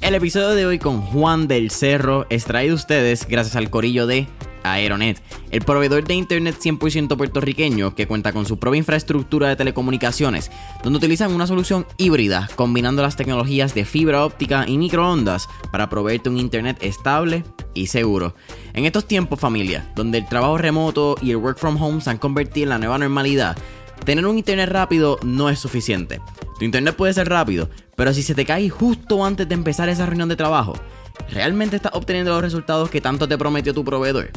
El episodio de hoy con Juan del Cerro es traído ustedes gracias al corillo de Aeronet, el proveedor de internet 100% puertorriqueño que cuenta con su propia infraestructura de telecomunicaciones, donde utilizan una solución híbrida combinando las tecnologías de fibra óptica y microondas para proveerte un internet estable y seguro. En estos tiempos familia, donde el trabajo remoto y el work from home se han convertido en la nueva normalidad, tener un internet rápido no es suficiente. Tu internet puede ser rápido, pero si se te cae justo antes de empezar esa reunión de trabajo, ¿realmente estás obteniendo los resultados que tanto te prometió tu proveedor?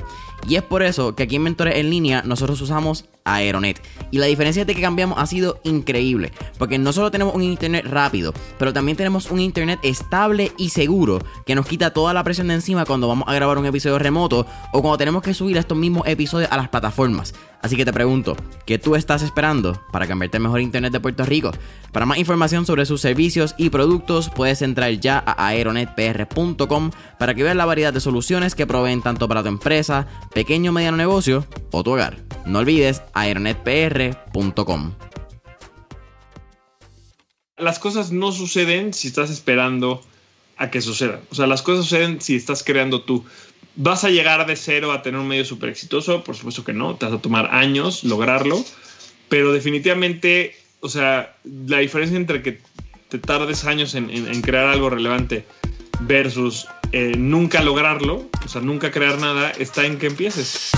Y es por eso que aquí en Mentores en línea nosotros usamos Aeronet. Y la diferencia de que cambiamos ha sido increíble, porque no solo tenemos un internet rápido, pero también tenemos un internet estable y seguro que nos quita toda la presión de encima cuando vamos a grabar un episodio remoto o cuando tenemos que subir estos mismos episodios a las plataformas. Así que te pregunto, ¿qué tú estás esperando para cambiarte mejor internet de Puerto Rico? Para más información sobre sus servicios y productos, puedes entrar ya a aeronetpr.com para que veas la variedad de soluciones que proveen tanto para tu empresa, pequeño o mediano negocio o tu hogar. No olvides aeronetpr.com. Las cosas no suceden si estás esperando a que sucedan. O sea, las cosas suceden si estás creando tú. ¿Vas a llegar de cero a tener un medio súper exitoso? Por supuesto que no. Te vas a tomar años lograrlo. Pero definitivamente, o sea, la diferencia entre que te tardes años en, crear algo relevante versus eh, nunca lograrlo, o sea, nunca crear nada, está en que empieces.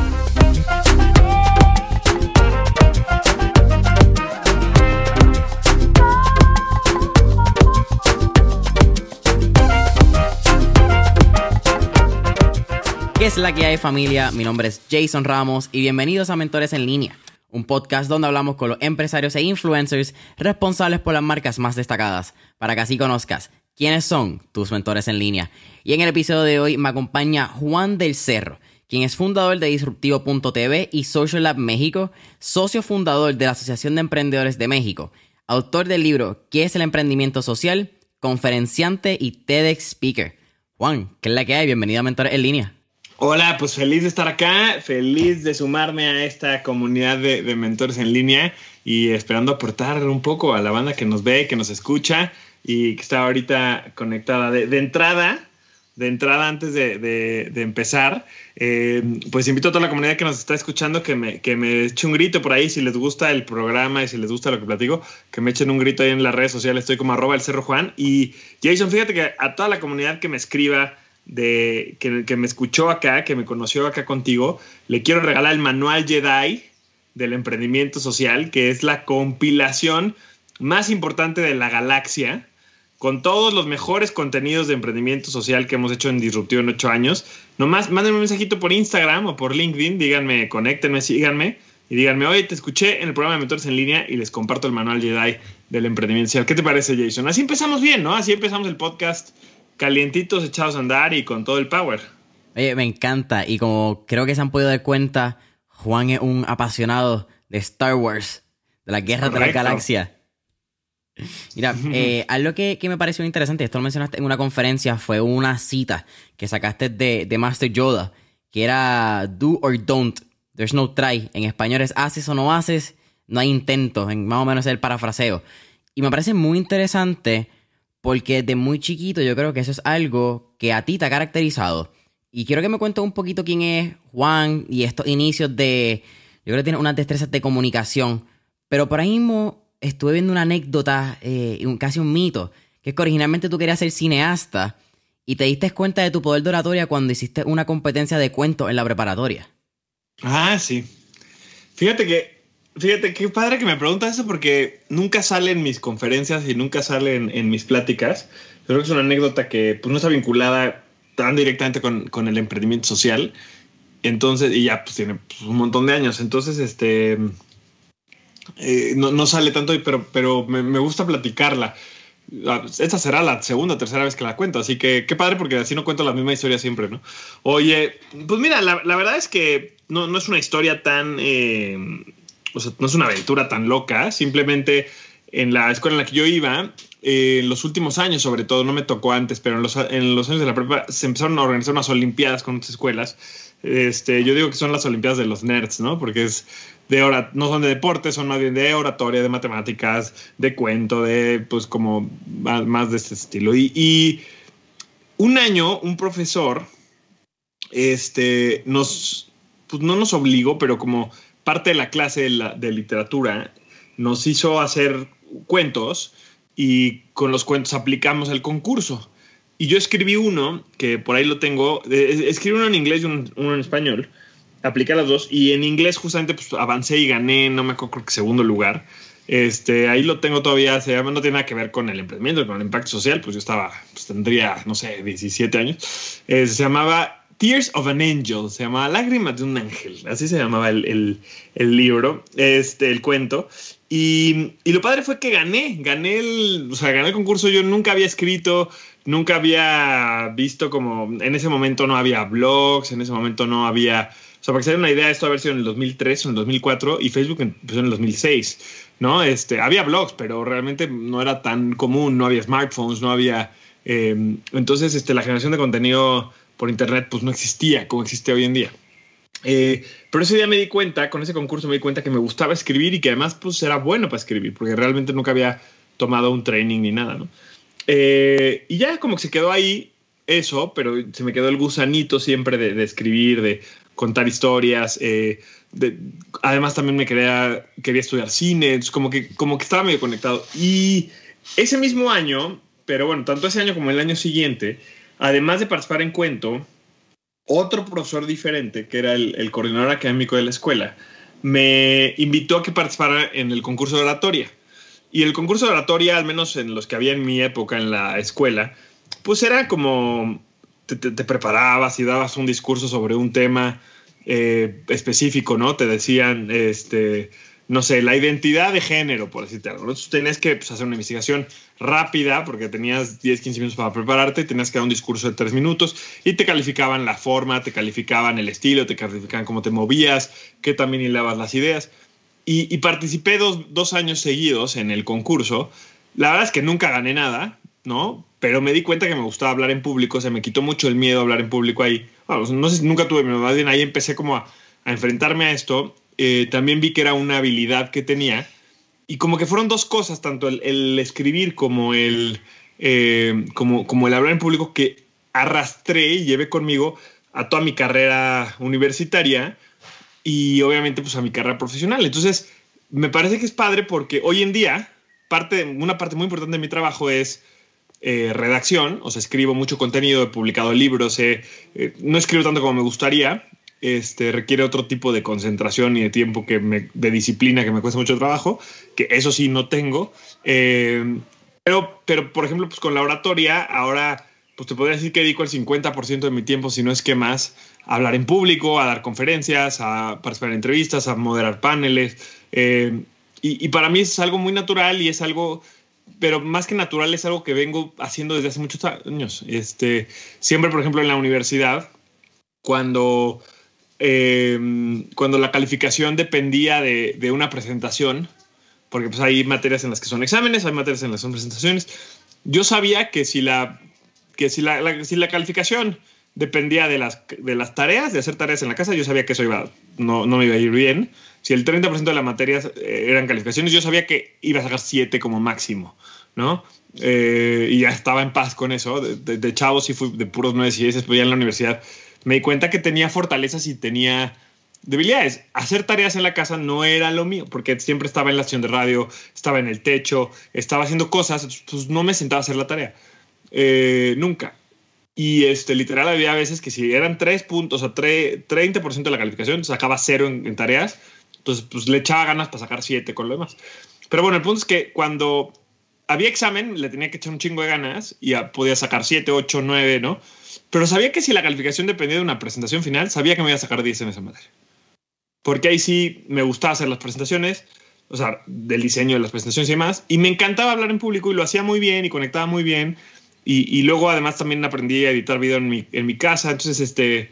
¿Qué es la que hay familia? Mi nombre es Jason Ramos y bienvenidos a Mentores en línea, un podcast donde hablamos con los empresarios e influencers responsables por las marcas más destacadas, para que así conozcas quiénes son tus mentores en línea. Y en el episodio de hoy me acompaña Juan del Cerro, quien es fundador de Disruptivo.tv y Social Lab México, socio fundador de la Asociación de Emprendedores de México, autor del libro ¿Qué es el emprendimiento social?, conferenciante y TEDx speaker. Juan, ¿qué es la que hay? Bienvenido a Mentores en línea. Hola, pues feliz de estar acá, feliz de sumarme a esta comunidad de, de, mentores en línea y esperando aportar un poco a la banda que nos ve, que nos escucha y que está ahorita conectada. De, entrada, de entrada antes de, de empezar, eh, pues invito a toda la comunidad que nos está escuchando que me, que me eche un grito por ahí si les gusta el programa y si les gusta lo que platico, que me echen un grito ahí en las redes sociales, estoy como arroba el Cerro Juan. Y Jason, fíjate que a toda la comunidad que me escriba, de que, que, me escuchó acá, que me conoció acá contigo, le quiero regalar el manual Jedi del emprendimiento social, que es la compilación más importante de la galaxia, con todos los mejores contenidos de emprendimiento social que hemos hecho en Disruptivo en ocho años. Nomás mándenme un mensajito por Instagram o por LinkedIn, díganme, conéctenme, síganme y díganme, oye, te escuché en el programa de Mentores en Línea y les comparto el manual Jedi del emprendimiento social. ¿Qué te parece, Jason? Así empezamos bien, ¿no? Así empezamos el podcast calientitos echados a andar y con todo el power. Oye, me encanta. Y como creo que se han podido dar cuenta, Juan es un apasionado de Star Wars, de la guerra de la galaxia. Mira, eh, algo que, que, me pareció interesante, esto lo mencionaste en una conferencia, fue una cita que sacaste de, de Master Yoda, que era do or don't, there's no try. En español es haces o no haces, no hay intento, en más o menos es el parafraseo. Y me parece muy interesante porque desde muy chiquito yo creo que eso es algo que a ti te ha caracterizado. Y quiero que me cuentes un poquito quién es Juan y estos inicios de... Yo creo que tiene unas destrezas de comunicación. Pero por ahí mismo estuve viendo una anécdota, eh, casi un mito, que es que originalmente tú querías ser cineasta y te diste cuenta de tu poder de oratoria cuando hiciste una competencia de cuentos en la preparatoria. Ah, sí. Fíjate que Fíjate, qué padre que me preguntas eso porque nunca sale en mis conferencias y nunca sale en, en mis pláticas. Creo que es una anécdota que pues, no está vinculada tan directamente con, con, el emprendimiento social. Entonces, y ya pues tiene pues, un montón de años. Entonces, este. Eh, no, no, sale tanto, pero, pero me, gusta platicarla. Esta será la segunda o tercera vez que la cuento, así que qué padre porque así no cuento la misma historia siempre, ¿no? Oye, pues mira, la, la verdad es que no, no, es una historia tan. Eh, o sea, no es una aventura tan loca, simplemente en la escuela en la que yo iba, eh, en los últimos años sobre todo, no me tocó antes, pero en los, en los años de la prepa se empezaron a organizar unas olimpiadas con otras escuelas. Este, yo digo que son las olimpiadas de los nerds, ¿no? Porque es de no son de deportes, son más bien de oratoria, de matemáticas, de cuento, de pues como más, de este estilo. Y, un año, un profesor, este, nos, pues no nos obligó, pero como parte de la clase de, de literatura, nos hizo hacer cuentos y con los cuentos aplicamos el concurso. Y yo escribí uno, que por ahí lo tengo, escribí uno en inglés y uno en español, apliqué las dos y en inglés justamente pues avancé y gané, no me acuerdo, creo que segundo lugar. Este, ahí lo tengo todavía, se llama, no tiene nada que ver con el emprendimiento, con el impacto social, pues yo estaba, pues tendría, no sé, 17 años. Eh, se llamaba Tears of an Angel, se llamaba Lágrimas de un ángel, así se llamaba el, libro, este, el cuento. Y, y, lo padre fue que gané, gané el, o sea, gané el concurso, yo nunca había escrito, nunca había visto como, en ese momento no había blogs, en ese momento no había o sea, para que se den una idea, esto haber sido en el 2003 o en el 2004 y Facebook empezó en el 2006, ¿no? Este, había blogs, pero realmente no era tan común, no había smartphones, no había... Em, entonces, este, la generación de contenido por Internet pues no existía como existe hoy en día. Eh, pero ese día me di cuenta, con ese concurso me di cuenta que me gustaba escribir y que además pues era bueno para escribir, porque realmente nunca había tomado un training ni nada, ¿no? Eh, y ya como que se quedó ahí eso, pero se me quedó el gusanito siempre de escribir, de contar historias. Eh, además también me quería, quería estudiar cine, como que, como que estaba medio conectado. Y ese mismo año, pero bueno, tanto ese año como el año siguiente, además de participar en cuento, otro profesor diferente, que era el, coordinador académico de la escuela, me invitó a que participara en el concurso de oratoria. Y el concurso de oratoria, al menos en los que había en mi época en la escuela, pues era como te, preparabas y dabas un discurso sobre un tema eh, específico, ¿no? Te decían, este, no sé, la identidad de género, por decirte algo. Entonces tenías que pues, hacer una investigación rápida porque tenías 10, 15 minutos para prepararte, tenías que dar un discurso de 3 minutos y te calificaban la forma, te calificaban el estilo, te calificaban cómo te movías, qué también hilabas las ideas. Y, participé dos, dos años seguidos en el concurso. La verdad es que nunca gané nada, ¿no? Pero me di cuenta que me gustaba hablar en público, se me quitó mucho el miedo a hablar en público ahí. no sé, nunca tuve, más bien ahí empecé como a, enfrentarme a esto. Eh, también vi que era una habilidad que tenía y como que fueron dos cosas, tanto el, escribir como el, eh, como, como el hablar en público que arrastré y llevé conmigo a toda mi carrera universitaria y obviamente pues a mi carrera profesional. Entonces, me parece que es padre porque hoy en día, parte, una parte muy importante de mi trabajo es eh, redacción, o sea, escribo mucho contenido, he publicado libros, eh, no escribo tanto como me gustaría, este, requiere otro tipo de concentración y de tiempo que me, de disciplina que me cuesta mucho trabajo, que eso sí no tengo. Eh, pero, pero, por ejemplo, pues con la oratoria, ahora, pues te podría decir que dedico el 50% de mi tiempo, si no es que más, a hablar en público, a dar conferencias, a participar en entrevistas, a moderar paneles. y, y, para mí es algo muy natural y es algo pero más que natural es algo que vengo haciendo desde hace muchos años. Este, siempre, por ejemplo, en la universidad, cuando, em, cuando la calificación dependía de, de, una presentación, porque pues hay materias en las que son exámenes, hay materias en las que son presentaciones, yo sabía que si la, que si la, si la calificación dependía de las, de las tareas, de hacer tareas en la casa, yo sabía que eso iba, no, no me iba a ir bien si el 30% de las materias eh, eran calificaciones, yo sabía que iba a sacar 7 como máximo, ¿no? Eh, y ya estaba en paz con eso. De, de, chavo sí fui de puros 9 y 10, pero ya en la universidad me di cuenta que tenía fortalezas y tenía debilidades. Hacer tareas en la casa no era lo mío, porque siempre estaba en la estación de radio, estaba en el techo, estaba haciendo cosas, pues no me sentaba a hacer la tarea. Eh, nunca. Y este, literal había veces que si eran 3 puntos, o sea, 30% de la calificación, sacaba 0 en, en tareas entonces, pues le echaba ganas para sacar siete con lo demás. Pero bueno, el punto es que cuando había examen, le tenía que echar un chingo de ganas y podía sacar siete, ocho, nueve, ¿no? Pero sabía que si la calificación dependía de una presentación final, sabía que me iba a sacar 10 en esa materia. Porque ahí sí me gustaba hacer las presentaciones, o sea, del diseño de las presentaciones y demás. Y me encantaba hablar en público y lo hacía muy bien y conectaba muy bien. Y, y luego además también aprendí a editar video en mi, en mi casa. Entonces, este,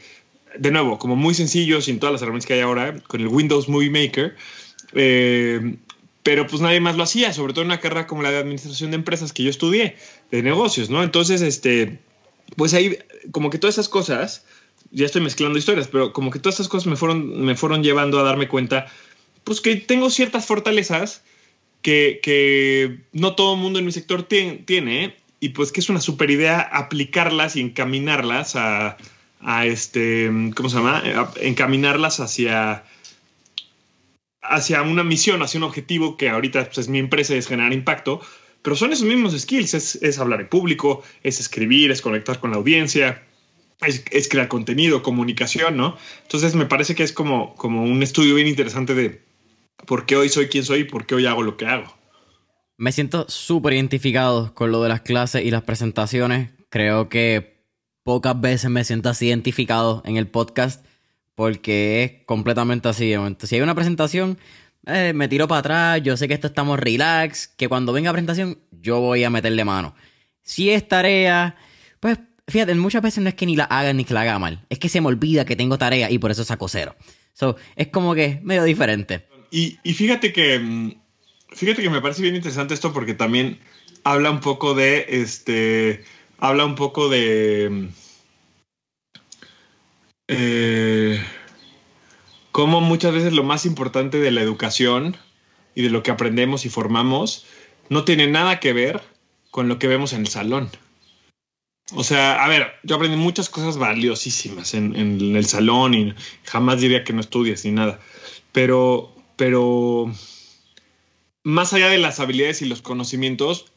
de nuevo, como muy sencillo, sin todas las herramientas que hay ahora, con el Windows Movie Maker. Eh, pero pues nadie más lo hacía, sobre todo en una carrera como la de administración de empresas que yo estudié, de negocios, ¿no? Entonces, este, pues ahí, como que todas esas cosas, ya estoy mezclando historias, pero como que todas estas cosas me fueron, me fueron llevando a darme cuenta pues que tengo ciertas fortalezas que, que no todo el mundo en mi sector tiene, y pues que es una super idea aplicarlas y encaminarlas a, a este, ¿cómo se llama? encaminarlas hacia, hacia una misión, hacia un objetivo que ahorita pues, es mi empresa, es generar impacto, pero son esos mismos skills, es, hablar en público, es escribir, es conectar con la audiencia, es, es, crear contenido, comunicación, ¿no? Entonces me parece que es como, como un estudio bien interesante de por qué hoy soy quien soy y por qué hoy hago lo que hago. Me siento súper identificado con lo de las clases y las presentaciones. Creo que pocas veces me siento así identificado en el podcast porque es completamente así. Si hay una presentación, eh, me tiro para atrás, yo sé que esto estamos relax, que cuando venga presentación yo voy a meterle mano. Si es tarea, pues fíjate, muchas veces no es que ni la haga ni que la haga mal, es que se me olvida que tengo tarea y por eso saco cero. So, es como que medio diferente. Y, y fíjate que mm, fíjate que me parece bien interesante esto porque también habla un poco de este habla un poco de... Eh, cómo muchas veces lo más importante de la educación y de lo que aprendemos y formamos no tiene nada que ver con lo que vemos en el salón. O sea, a ver, yo aprendí muchas cosas valiosísimas en, en el salón y jamás diría que no estudies ni nada. Pero, pero más allá de las habilidades y los conocimientos,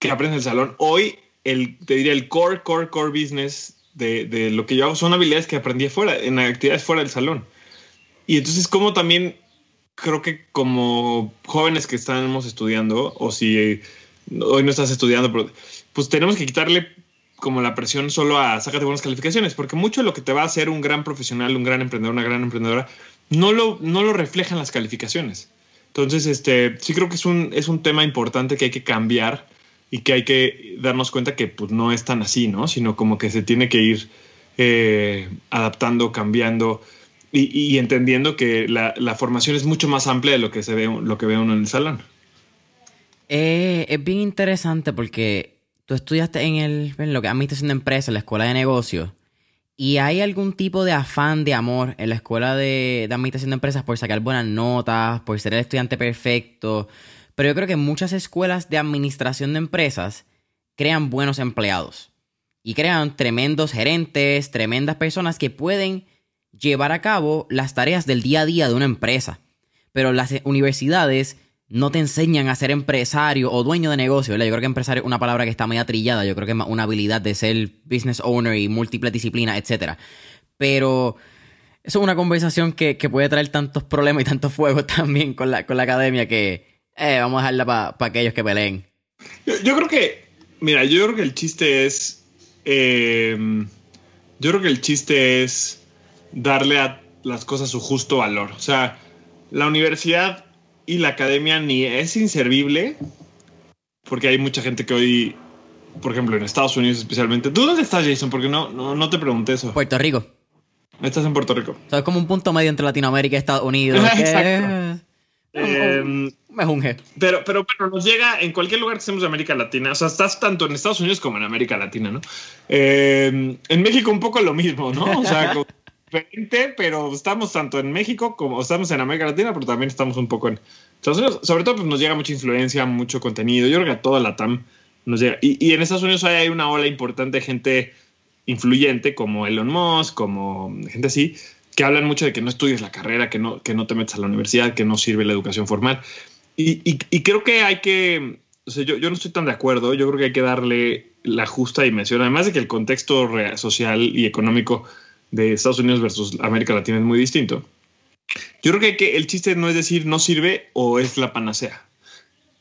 que aprendes en el salón. Hoy, el, te diría, el core, core, core business de, de, lo que yo hago son habilidades que aprendí fuera, en actividades fuera del salón. Y entonces, como también creo que como jóvenes que estamos estudiando, o si hoy no estás estudiando, pues tenemos que quitarle como la presión solo a sácate buenas calificaciones, porque mucho de lo que te va a hacer un gran profesional, un gran emprendedor, una gran emprendedora, no lo, no lo reflejan las calificaciones. Entonces, este, sí creo que es un, es un tema importante que hay que cambiar y que hay que darnos cuenta que pues, no es tan así, ¿no? Sino como que se tiene que ir eh, adaptando, cambiando y, y entendiendo que la, la, formación es mucho más amplia de lo que se ve, lo que ve uno en el salón. Eh, es bien interesante porque tú estudiaste en, el, en lo que administración de empresas, en la escuela de negocios. ¿Y hay algún tipo de afán de amor en la escuela de, de administración de empresas por sacar buenas notas, por ser el estudiante perfecto? Pero yo creo que muchas escuelas de administración de empresas crean buenos empleados y crean tremendos gerentes, tremendas personas que pueden llevar a cabo las tareas del día a día de una empresa. Pero las universidades no te enseñan a ser empresario o dueño de negocio. Yo creo que empresario es una palabra que está muy atrillada. Yo creo que es una habilidad de ser business owner y múltiples disciplinas, etc. Pero eso es una conversación que, puede traer tantos problemas y tantos fuegos también con la, con la academia que, eh, vamos a dejarla para aquellos que peleen. Yo, creo que, mira, yo creo que el chiste es, eh, yo creo que el chiste es darle a las cosas su justo valor. O sea, la universidad y la academia ni es inservible, porque hay mucha gente que hoy, por ejemplo, en Estados Unidos especialmente. ¿Tú dónde estás, Jason? Porque no, no, no te pregunté eso. Puerto Rico. Estás en Puerto Rico. O sea, es como un punto medio entre Latinoamérica y Estados Unidos. Exacto. Eh, me junge. Pero, pero, pero nos llega en cualquier lugar que estemos de América Latina. O sea, estás tanto en Estados Unidos como en América Latina, ¿no? Eh, en México un poco lo mismo, ¿no? O sea, diferente, pero estamos tanto en México como estamos en América Latina, pero también estamos un poco en Estados Unidos. Sobre todo, pues nos llega mucha influencia, mucho contenido. Yo creo que a toda la TAM nos llega. Y, y en Estados Unidos hay una ola importante de gente influyente como Elon Musk, como gente así, que hablan mucho de que no estudies la carrera, que no, que no te metas a la universidad, que no sirve la educación formal. Y, y, creo que hay que, o sea, yo, yo, no estoy tan de acuerdo, yo creo que hay que darle la justa dimensión, además de que el contexto social y económico de Estados Unidos versus América Latina es muy distinto. Yo creo que, que el chiste no es decir no sirve o es la panacea.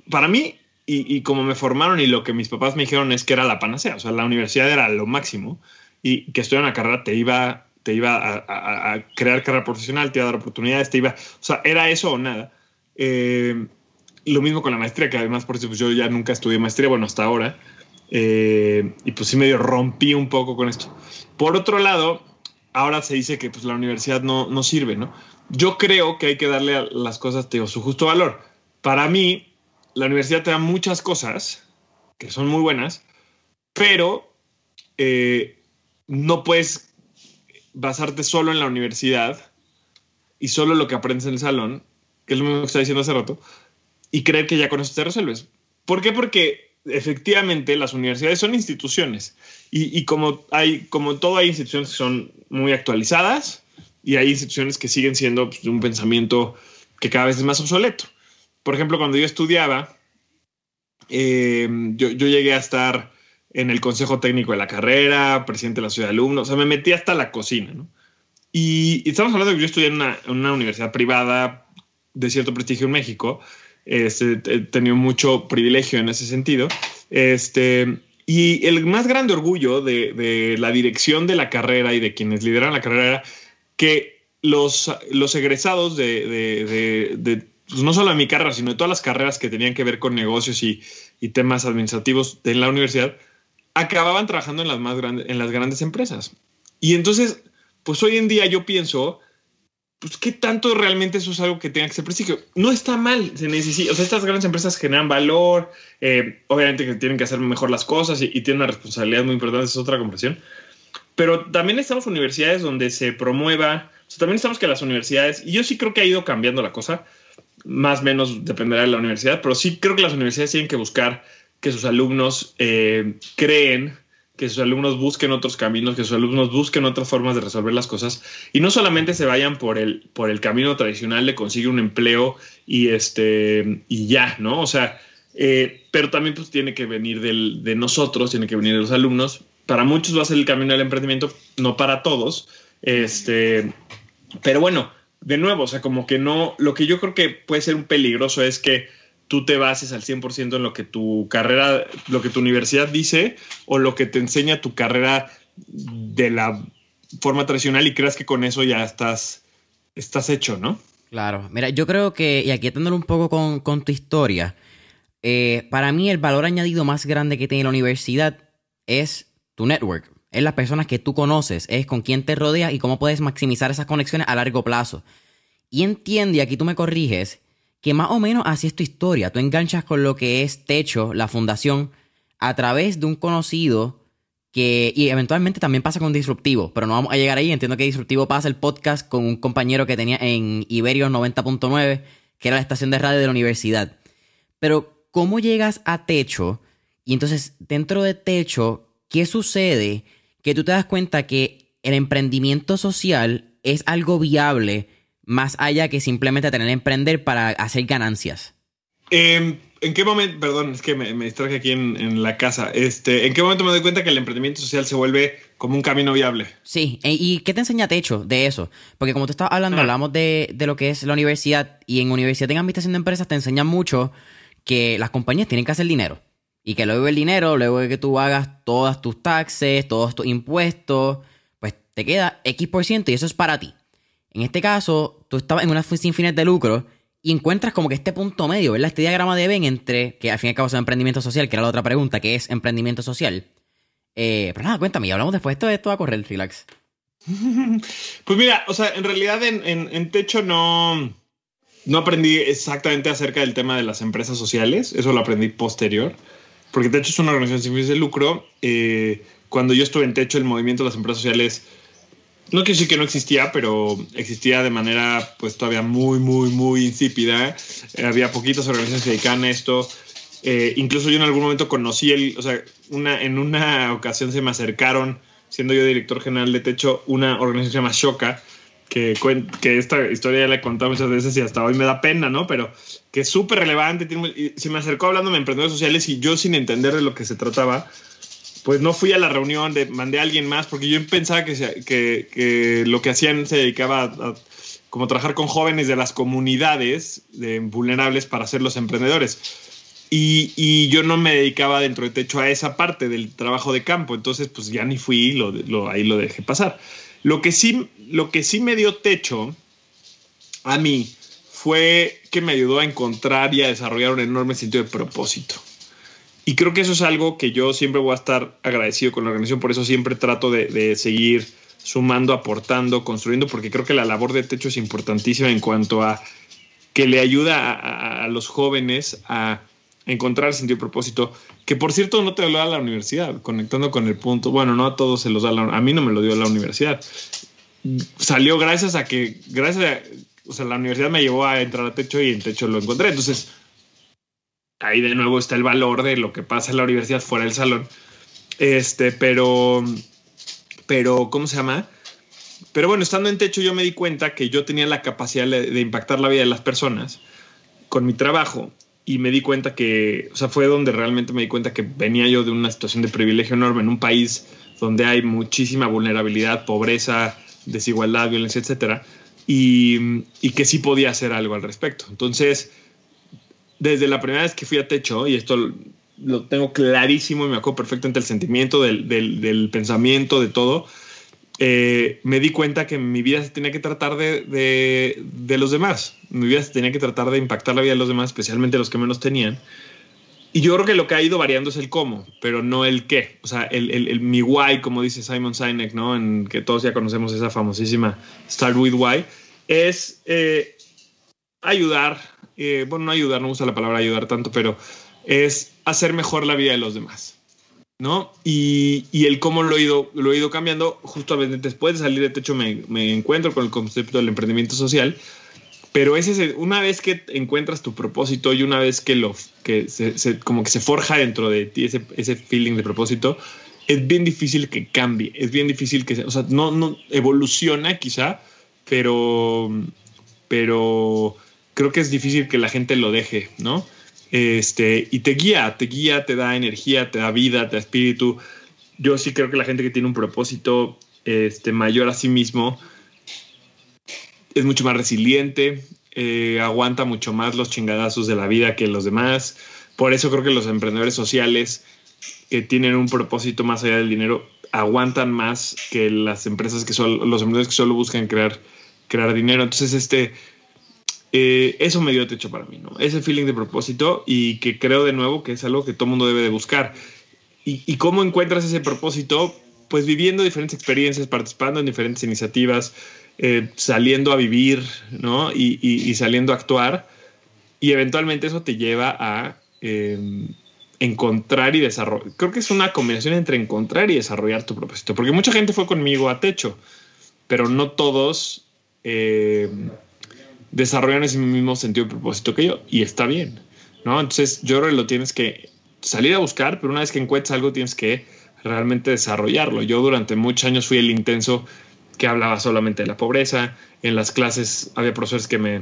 Para mí, y, y, como me formaron y lo que mis papás me dijeron es que era la panacea, o sea, la universidad era lo máximo y que estudiar una carrera te iba te iba a, crear carrera profesional, te iba a dar oportunidades, te iba, o sea, era eso o nada. Eh, lo mismo con la maestría, que además por pues, yo ya nunca estudié maestría, bueno, hasta ahora, eh, y pues sí medio rompí un poco con esto. Por otro lado, ahora se dice que pues la universidad no, no sirve, ¿no? Yo creo que hay que darle a las cosas, digo, su justo valor. Para mí, la universidad te da muchas cosas que son muy buenas, pero eh, no puedes basarte solo en la universidad y solo lo que aprendes en el salón, que es lo mismo que estaba diciendo hace rato, y creer que ya con eso te resuelves. ¿Por qué? Porque efectivamente las universidades son instituciones y, como hay como todo hay instituciones que son muy actualizadas y hay instituciones que siguen siendo pues, un pensamiento que cada vez es más obsoleto. Por ejemplo, cuando yo estudiaba, eh, yo, llegué a estar en el consejo técnico de la carrera, presidente de la ciudad de alumnos, o sea, me metí hasta la cocina, ¿no? Y, estamos hablando de que yo estudié en una, en una universidad privada de cierto prestigio en México, este, he tenido mucho privilegio en ese sentido. Este, y el más grande orgullo de, la dirección de la carrera y de quienes lideran la carrera era que los, los egresados de, pues, no solo de mi carrera, sino de todas las carreras que tenían que ver con negocios y, temas administrativos de la universidad, acababan trabajando en las, más grandes, en las grandes empresas. Y entonces, pues hoy en día yo pienso pues qué tanto realmente eso es algo que tenga que ser prestigio. No está mal, se necesita, o sea, estas grandes empresas generan valor, eh, obviamente que tienen que hacer mejor las cosas y, tienen una responsabilidad muy importante, es otra conversación. Pero también estamos universidades donde se promueva, o sea, también estamos que las universidades, y yo sí creo que ha ido cambiando la cosa, más o menos dependerá de la universidad, pero sí creo que las universidades tienen que buscar que sus alumnos eh, creen que sus alumnos busquen otros caminos, que sus alumnos busquen otras formas de resolver las cosas y no solamente se vayan por el, por el camino tradicional de conseguir un empleo y, este, y ya, ¿no? O sea, eh, pero también pues tiene que venir de nosotros, tiene que venir de los alumnos. Para muchos va a ser el camino del emprendimiento, no para todos. Este, pero bueno, de nuevo, o sea, como que no, lo que yo creo que puede ser un peligroso es que tú te bases al 100% en lo que tu carrera, lo que tu universidad dice o lo que te enseña tu carrera de la forma tradicional y creas que con eso ya estás, estás hecho, ¿no? Claro, mira, yo creo que, y aquí atendiendo un poco con, tu historia, eh, para mí el valor añadido más grande que tiene la universidad es tu network, es las personas que tú conoces, es con quién te rodeas y cómo puedes maximizar esas conexiones a largo plazo. Y entiende, y aquí tú me corriges, que más o menos así es tu historia. Tú enganchas con lo que es Techo, la fundación, a través de un conocido que, y eventualmente también pasa con Disruptivo, pero no vamos a llegar ahí. Entiendo que Disruptivo pasa el podcast con un compañero que tenía en Iberio 90.9, que era la estación de radio de la universidad. Pero, ¿cómo llegas a Techo? Y entonces, dentro de Techo, ¿qué sucede? Que tú te das cuenta que el emprendimiento social es algo viable más allá que simplemente tener que emprender para hacer ganancias? Em, ¿En qué momento, perdón, es que me, distraje aquí en, la casa, este, ¿en qué momento me doy cuenta que el emprendimiento social se vuelve como un camino viable? Sí, e, ¿y qué te enseña Techo de eso? Porque como tú estabas hablando, ah. hablamos de, lo que es la universidad y en universidad en administración de empresas te enseñan mucho que las compañías tienen que hacer dinero y que luego el dinero, luego de que tú hagas todas tus taxes, todos tus impuestos, pues te queda X por ciento y eso es para ti. En este caso, tú estabas en una sin fines de lucro y encuentras como que este punto medio, ¿verdad? Este diagrama de Ben entre, que al fin y al cabo es emprendimiento social, que era la otra pregunta, que es emprendimiento social. Eh, pero nada, cuéntame, y hablamos después, esto, esto va a correr, relax. Pues mira, o sea, en realidad en, Techo no, no aprendí exactamente acerca del tema de las empresas sociales, eso lo aprendí posterior, porque Techo es una organización sin fines de lucro. Eh, cuando yo estuve en Techo, el movimiento de las empresas sociales no quiero decir que no existía, pero existía de manera pues todavía muy, muy, muy insípida. Eh, había poquitas organizaciones que dedicaban a esto. Eh, incluso yo en algún momento conocí, el, o sea, una, en una ocasión se me acercaron, siendo yo director general de Techo, una organización que se llama Shoka, que, que esta historia ya la he contado muchas veces y hasta hoy me da pena, ¿no? Pero que es súper relevante. y se me acercó hablando de emprendedores sociales y yo sin entender de lo que se trataba, pues no fui a la reunión, de, mandé a alguien más, porque yo pensaba que, que, lo que hacían se dedicaba a, como trabajar con jóvenes de las comunidades de vulnerables para ser los emprendedores. Y, yo no me dedicaba dentro de techo a esa parte del trabajo de campo, entonces pues ya ni fui, lo, ahí lo dejé pasar. Lo que, sí, lo que sí me dio techo a mí fue que me ayudó a encontrar y a desarrollar un enorme sentido de propósito. Y creo que eso es algo que yo siempre voy a estar agradecido con la organización, por eso siempre trato de, seguir sumando, aportando, construyendo, porque creo que la labor de techo es importantísima en cuanto a que le ayuda a, los jóvenes a encontrar sentido y propósito, que por cierto no te lo da la universidad, conectando con el punto, bueno, no a todos se los da la, a mí no me lo dio la universidad. Salió gracias a que, gracias o sea, la universidad me llevó a entrar a techo y en techo lo encontré. Entonces, ahí de nuevo está el valor de lo que pasa en la universidad fuera del salón. Este, pero, pero, ¿cómo se llama? Pero bueno, estando en techo yo me di cuenta que yo tenía la capacidad de, impactar la vida de las personas con mi trabajo y me di cuenta que, o sea, fue donde realmente me di cuenta que venía yo de una situación de privilegio enorme en un país donde hay muchísima vulnerabilidad, pobreza, desigualdad, violencia, etcétera, y, y que sí podía hacer algo al respecto. Entonces, desde la primera vez que fui a techo, y esto lo tengo clarísimo y me acuerdo perfectamente el sentimiento, del, del, pensamiento, de todo, eh, me di cuenta que mi vida se tenía que tratar de, de, de, los demás. Mi vida se tenía que tratar de impactar la vida de los demás, especialmente los que menos tenían. Y yo creo que lo que ha ido variando es el cómo, pero no el qué. O sea, el, el, mi why, como dice Simon Sinek, ¿no? En que todos ya conocemos esa famosísima Start with Why, es eh, ayudar, eh, bueno, no ayudar, no usa la palabra ayudar tanto, pero es hacer mejor la vida de los demás. ¿no? Y, y, el cómo lo he, ido, lo he ido cambiando, justamente después de salir de techo me, me encuentro con el concepto del emprendimiento social, pero ese una vez que encuentras tu propósito y una vez que lo que se, como que se forja dentro de ti ese, ese feeling de propósito, es bien difícil que cambie, es bien difícil que, o sea, no, no evoluciona quizá, pero, pero creo que es difícil que la gente lo deje, ¿no? Este, y te guía, te guía, te da energía, te da vida, te da espíritu. Yo sí creo que la gente que tiene un propósito este, mayor a sí mismo es mucho más resiliente, eh, aguanta mucho más los chingadazos de la vida que los demás. Por eso creo que los emprendedores sociales que tienen un propósito más allá del dinero aguantan más que las empresas que solo, los emprendedores que solo buscan crear, crear dinero. Entonces, este, eh, eso me dio techo para mí, ¿no? Ese feeling de propósito y que creo de nuevo que es algo que todo mundo debe de buscar. ¿Y, cómo encuentras ese propósito? Pues viviendo diferentes experiencias, participando en diferentes iniciativas, eh, saliendo a vivir, ¿no? Y, saliendo a actuar. Y eventualmente eso te lleva a em, encontrar y desarrollar. Creo que es una combinación entre encontrar y desarrollar tu propósito. Porque mucha gente fue conmigo a techo, pero no todos... Em, desarrollan ese mismo sentido de propósito que yo y está bien, ¿no? Entonces yo creo que lo tienes que salir a buscar, pero una vez que encuentres algo tienes que realmente desarrollarlo. Yo durante muchos años fui el intenso que hablaba solamente de la pobreza. En las clases había profesores que me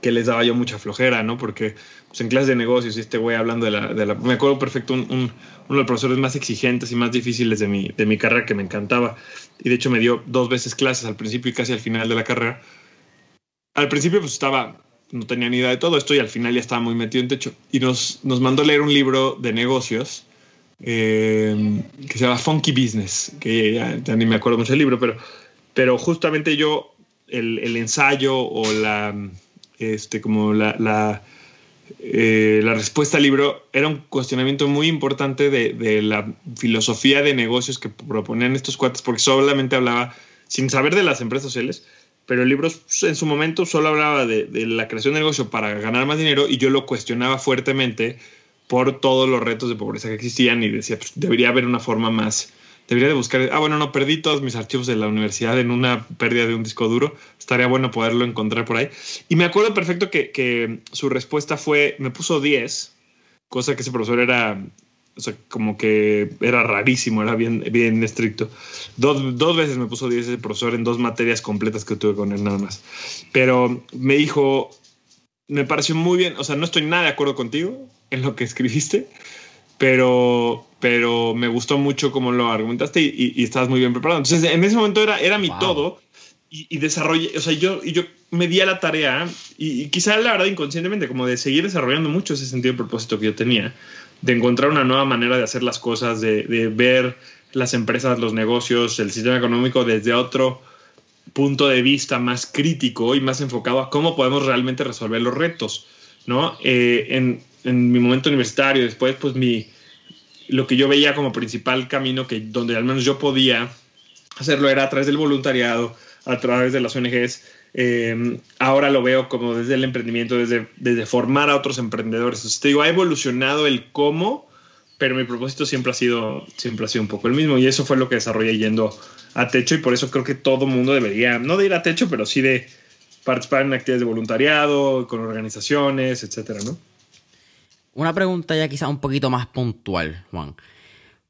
que les daba yo mucha flojera, ¿no? Porque pues, en clases de negocios y este güey hablando de la, de la... Me acuerdo perfecto, un, uno de los profesores más exigentes y más difíciles de mi, de mi carrera que me encantaba. Y de hecho me dio dos veces clases al principio y casi al final de la carrera al principio pues estaba, no tenía ni idea de todo esto y al final ya estaba muy metido en techo. Y nos, nos mandó a leer un libro de negocios eh, que se llama Funky Business, que ya, ni me acuerdo mucho del libro, pero, pero justamente yo, el, el ensayo o la, este, como la, la, eh, la, respuesta al libro era un cuestionamiento muy importante de, de la filosofía de negocios que proponían estos cuates, porque solamente hablaba, sin saber de las empresas sociales, pero el libro en su momento solo hablaba de, la creación de negocio para ganar más dinero y yo lo cuestionaba fuertemente por todos los retos de pobreza que existían y decía, pues debería haber una forma más, debería de buscar, ah, bueno, no, perdí todos mis archivos de la universidad en una pérdida de un disco duro, estaría bueno poderlo encontrar por ahí. Y me acuerdo perfecto que, que su respuesta fue, me puso 10, cosa que ese profesor era o sea, como que era rarísimo, era bien, bien estricto. Dos, dos veces me puso 10 ese profesor en dos materias completas que tuve con él nada más. Pero me dijo, me pareció muy bien, o sea, no estoy nada de acuerdo contigo en lo que escribiste, pero, pero me gustó mucho cómo lo argumentaste y, y, estabas muy bien preparado. Entonces, en ese momento era, era mi todo y, y, desarrollé, o sea, yo, y yo me di a la tarea y, y quizá la verdad inconscientemente como de seguir desarrollando mucho ese sentido de propósito que yo tenía de encontrar una nueva manera de hacer las cosas, de, de, ver las empresas, los negocios, el sistema económico desde otro punto de vista más crítico y más enfocado a cómo podemos realmente resolver los retos, ¿no? Eh, en, en, mi momento universitario, después, pues mi, lo que yo veía como principal camino que donde al menos yo podía hacerlo era a través del voluntariado, a través de las ONGs, eh, ahora lo veo como desde el emprendimiento, desde, desde formar a otros emprendedores. Te digo, ha evolucionado el cómo, pero mi propósito siempre ha sido, siempre ha sido un poco el mismo. Y eso fue lo que desarrollé yendo a techo. Y por eso creo que todo mundo debería, no de ir a techo, pero sí de participar en actividades de voluntariado, con organizaciones, etcétera, ¿no? Una pregunta ya quizá un poquito más puntual, Juan.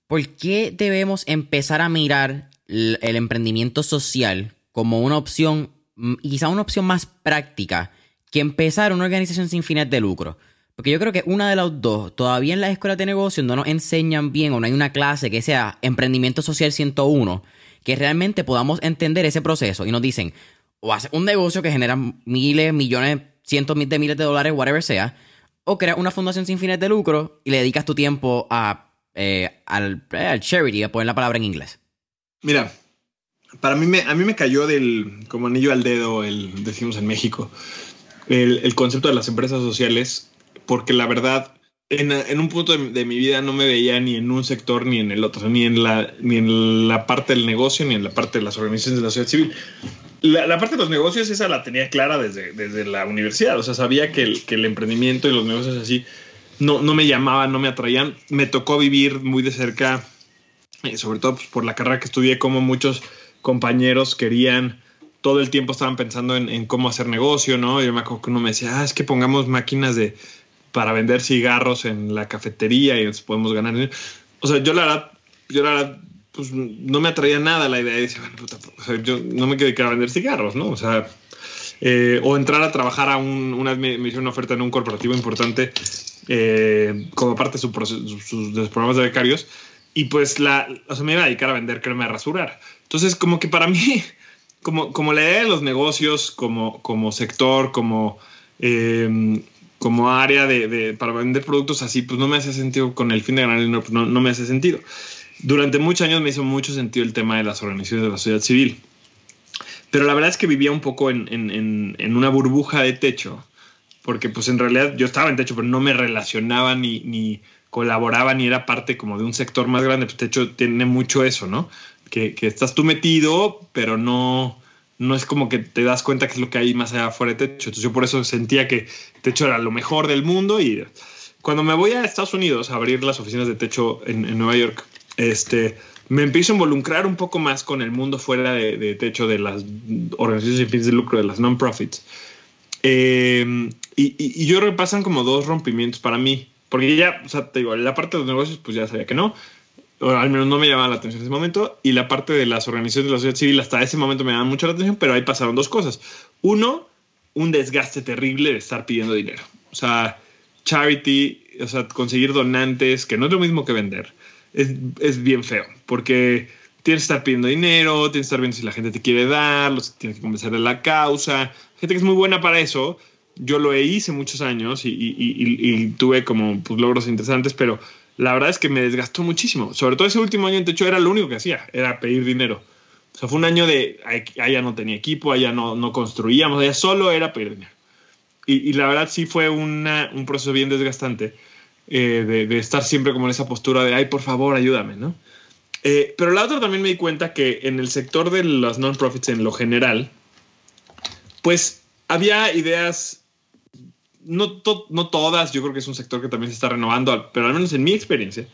¿Por qué debemos empezar a mirar el emprendimiento social como una opción, mm, quizá una opción más práctica que empezar una organización sin fines de lucro? Porque yo creo que una de las dos, todavía en las escuelas de negocios no nos enseñan bien o no hay una clase que sea emprendimiento social 101, que realmente podamos entender ese proceso y nos dicen, o hace un negocio que genera miles, millones, cientos de miles de dólares, whatever sea, o crea una fundación sin fines de lucro y le dedicas tu tiempo a, eh, eh, al, charity, a poner la palabra en inglés. Mira, para mí me, a mí me cayó del, como anillo al dedo, el, decimos en México, el, el concepto de las empresas sociales, porque la verdad en, un punto de, mi vida no me veía ni en un sector ni en el otro, ni en la, ni en la parte del negocio ni en la parte de las organizaciones de la sociedad civil. La, parte de los negocios, esa la tenía clara desde, desde la universidad. O sea, sabía que el, que el emprendimiento y los negocios así no, no me llamaban, no me atraían. Me tocó vivir muy de cerca, eh, sobre todo pues, por la carrera que estudié, como muchos compañeros querían todo el tiempo estaban pensando en, cómo hacer negocio, ¿no? Yo me acuerdo que uno me decía, ah, es que pongamos máquinas de, para vender cigarros en la cafetería y nos podemos ganar. O sea, yo la verdad, yo la verdad, pues no me atraía nada la idea de decir, bueno, puta, o yo no me dedicar a vender cigarros, ¿no? O sea, eh, o entrar a trabajar a un, una me, hicieron una oferta en un corporativo importante eh, como parte de, su sus, programas de becarios y pues la, o sea, me iba a dedicar a vender crema de rasurar. Entonces, como que para mí, como, como la idea de los negocios, como, como sector, como... Eh, como área de, para vender productos así, pues no me hace sentido con el fin de ganar dinero, pues no, no me hace sentido. Durante muchos años me hizo mucho sentido el tema de las organizaciones de la sociedad civil. Pero la verdad es que vivía un poco en, en, en, una burbuja de techo, porque pues en realidad yo estaba en techo, pero no me relacionaba ni, ni colaboraba ni era parte como de un sector más grande. Pues techo tiene mucho eso, ¿no? Que, que estás tú metido, pero no, no es como que te das cuenta que es lo que hay más allá afuera de techo. Entonces yo por eso sentía que techo era lo mejor del mundo y cuando me voy a Estados Unidos a abrir las oficinas de techo en, Nueva York, este, me empiezo a involucrar un poco más con el mundo fuera de, techo de las organizaciones sin fines de lucro, de las non-profits. Em, y, y, yo repasan como dos rompimientos para mí, porque ya, o sea, te digo, la parte de los negocios, pues ya sabía que no o al menos no me llamaba la atención en ese momento, y la parte de las organizaciones de la sociedad civil hasta ese momento me llamaban mucho la atención, pero ahí pasaron dos cosas. Uno, un desgaste terrible de estar pidiendo dinero. O sea, charity, o sea, conseguir donantes, que no es lo mismo que vender, es, es bien feo, porque tienes que estar pidiendo dinero, tienes que estar viendo si la gente te quiere dar, tienes que convencer de la causa, gente que es muy buena para eso. Yo lo hice muchos años y, y, y, y tuve como pues, logros interesantes, pero la verdad es que me desgastó muchísimo. Sobre todo ese último año en techo era lo único que hacía, era pedir dinero. O sea, fue un año de, allá no tenía equipo, allá no, no construíamos, allá solo era pedir dinero. Y, la verdad sí fue una, un proceso bien desgastante eh, de, estar siempre como en esa postura de, ay, por favor, ayúdame, ¿no? Eh, pero la otra también me di cuenta que en el sector de las non-profits en lo general, pues había ideas no, no todas, yo creo que es un sector que también se está renovando, pero al menos en mi experiencia,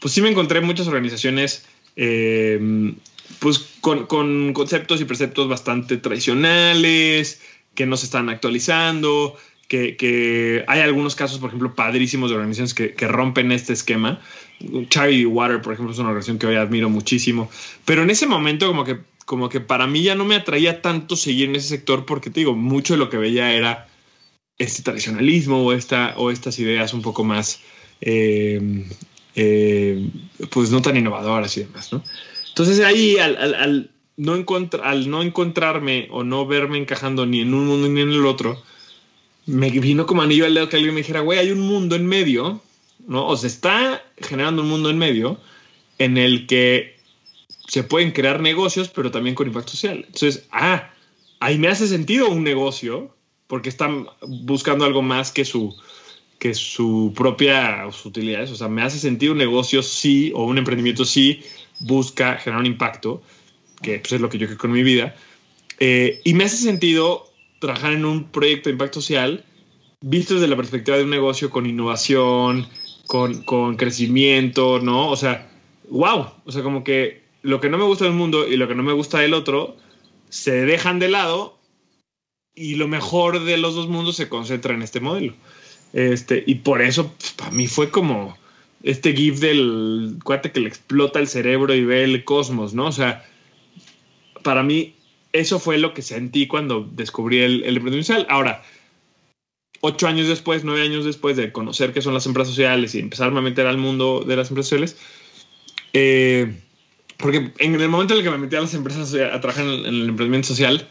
pues sí me encontré muchas organizaciones eh, pues con, con, conceptos y preceptos bastante tradicionales, que no se están actualizando, que, que, hay algunos casos, por ejemplo, padrísimos de organizaciones que, que rompen este esquema. Charity Water, por ejemplo, es una organización que hoy admiro muchísimo, pero en ese momento como que, como que para mí ya no me atraía tanto seguir en ese sector porque te digo, mucho de lo que veía era este tradicionalismo o, esta, o estas ideas un poco más, eh, eh, pues no tan innovadoras y demás, ¿no? Entonces ahí al, al, no al no encontrarme o no verme encajando ni en un mundo ni en el otro, me vino como anillo al dedo que alguien me dijera, güey, hay un mundo en medio, ¿no? O se está generando un mundo en medio en el que se pueden crear negocios, pero también con impacto social. Entonces, ah, ahí me hace sentido un negocio porque están buscando algo más que su, que su propia utilidad. O sea, me hace sentido un negocio sí o un emprendimiento sí busca generar un impacto, que pues, es lo que yo creo con mi vida. Eh, y me hace sentido trabajar en un proyecto de impacto social visto desde la perspectiva de un negocio con innovación, con, con crecimiento, ¿no? O sea, wow. O sea, como que lo que no me gusta del mundo y lo que no me gusta del otro se dejan de lado y lo mejor de los dos mundos se concentra en este modelo. Este, y por eso, pues, para mí fue como este gif del cuate que le explota el cerebro y ve el cosmos, ¿no? O sea, para mí eso fue lo que sentí cuando descubrí el, el emprendimiento Ahora, ocho años después, nueve años después de conocer qué son las empresas sociales y empezarme a meter al mundo de las empresas sociales, eh, porque en el momento en el que me metí a las empresas a trabajar en el, emprendimiento social,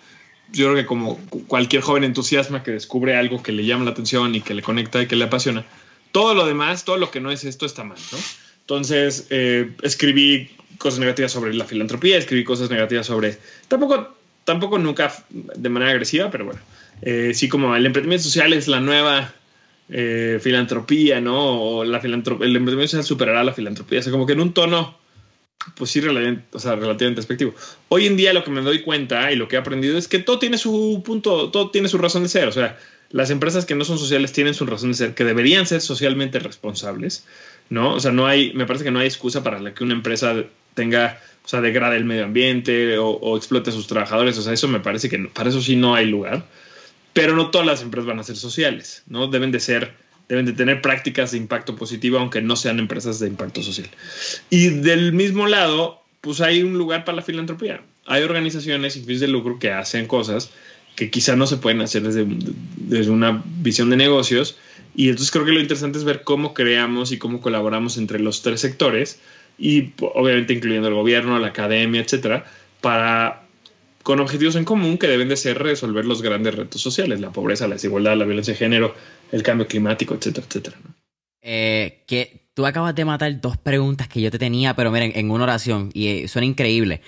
yo creo que como cualquier joven entusiasma que descubre algo que le llama la atención y que le conecta y que le apasiona, todo lo demás, todo lo que no es esto está mal, ¿no? Entonces, eh, escribí cosas negativas sobre la filantropía, escribí cosas negativas sobre... Tampoco, tampoco nunca de manera agresiva, pero bueno. Eh, sí, como el emprendimiento social es la nueva eh, filantropía, ¿no? O la filantropía, el emprendimiento social superará la filantropía. O sea, como que en un tono, pues sí, o sea, relativamente despectivo. Hoy en día lo que me doy cuenta y lo que he aprendido es que todo tiene su punto, todo tiene su razón de ser. O sea, las empresas que no son sociales tienen su razón de ser, que deberían ser socialmente responsables, ¿no? O sea, no hay, me parece que no hay excusa para la que una empresa tenga, o sea, degrade el medio ambiente o, o explote a sus trabajadores. O sea, eso me parece que para eso sí no hay lugar pero no todas las empresas van a ser sociales, ¿no? Deben de ser, deben de tener prácticas de impacto positivo, aunque no sean empresas de impacto social. Y del mismo lado, pues hay un lugar para la filantropía. Hay organizaciones sin fines de lucro que hacen cosas que quizá no se pueden hacer desde, desde una visión de negocios. Y entonces creo que lo interesante es ver cómo creamos y cómo colaboramos entre los tres sectores y obviamente incluyendo el gobierno, la academia, etcétera, para con objetivos en común que deben de ser resolver los grandes retos sociales, la pobreza, la desigualdad, la violencia de género, el cambio climático, etcétera, etcétera. Eh, que tú acabas de matar dos preguntas que yo te tenía, pero miren, en una oración, y eh, son increíbles.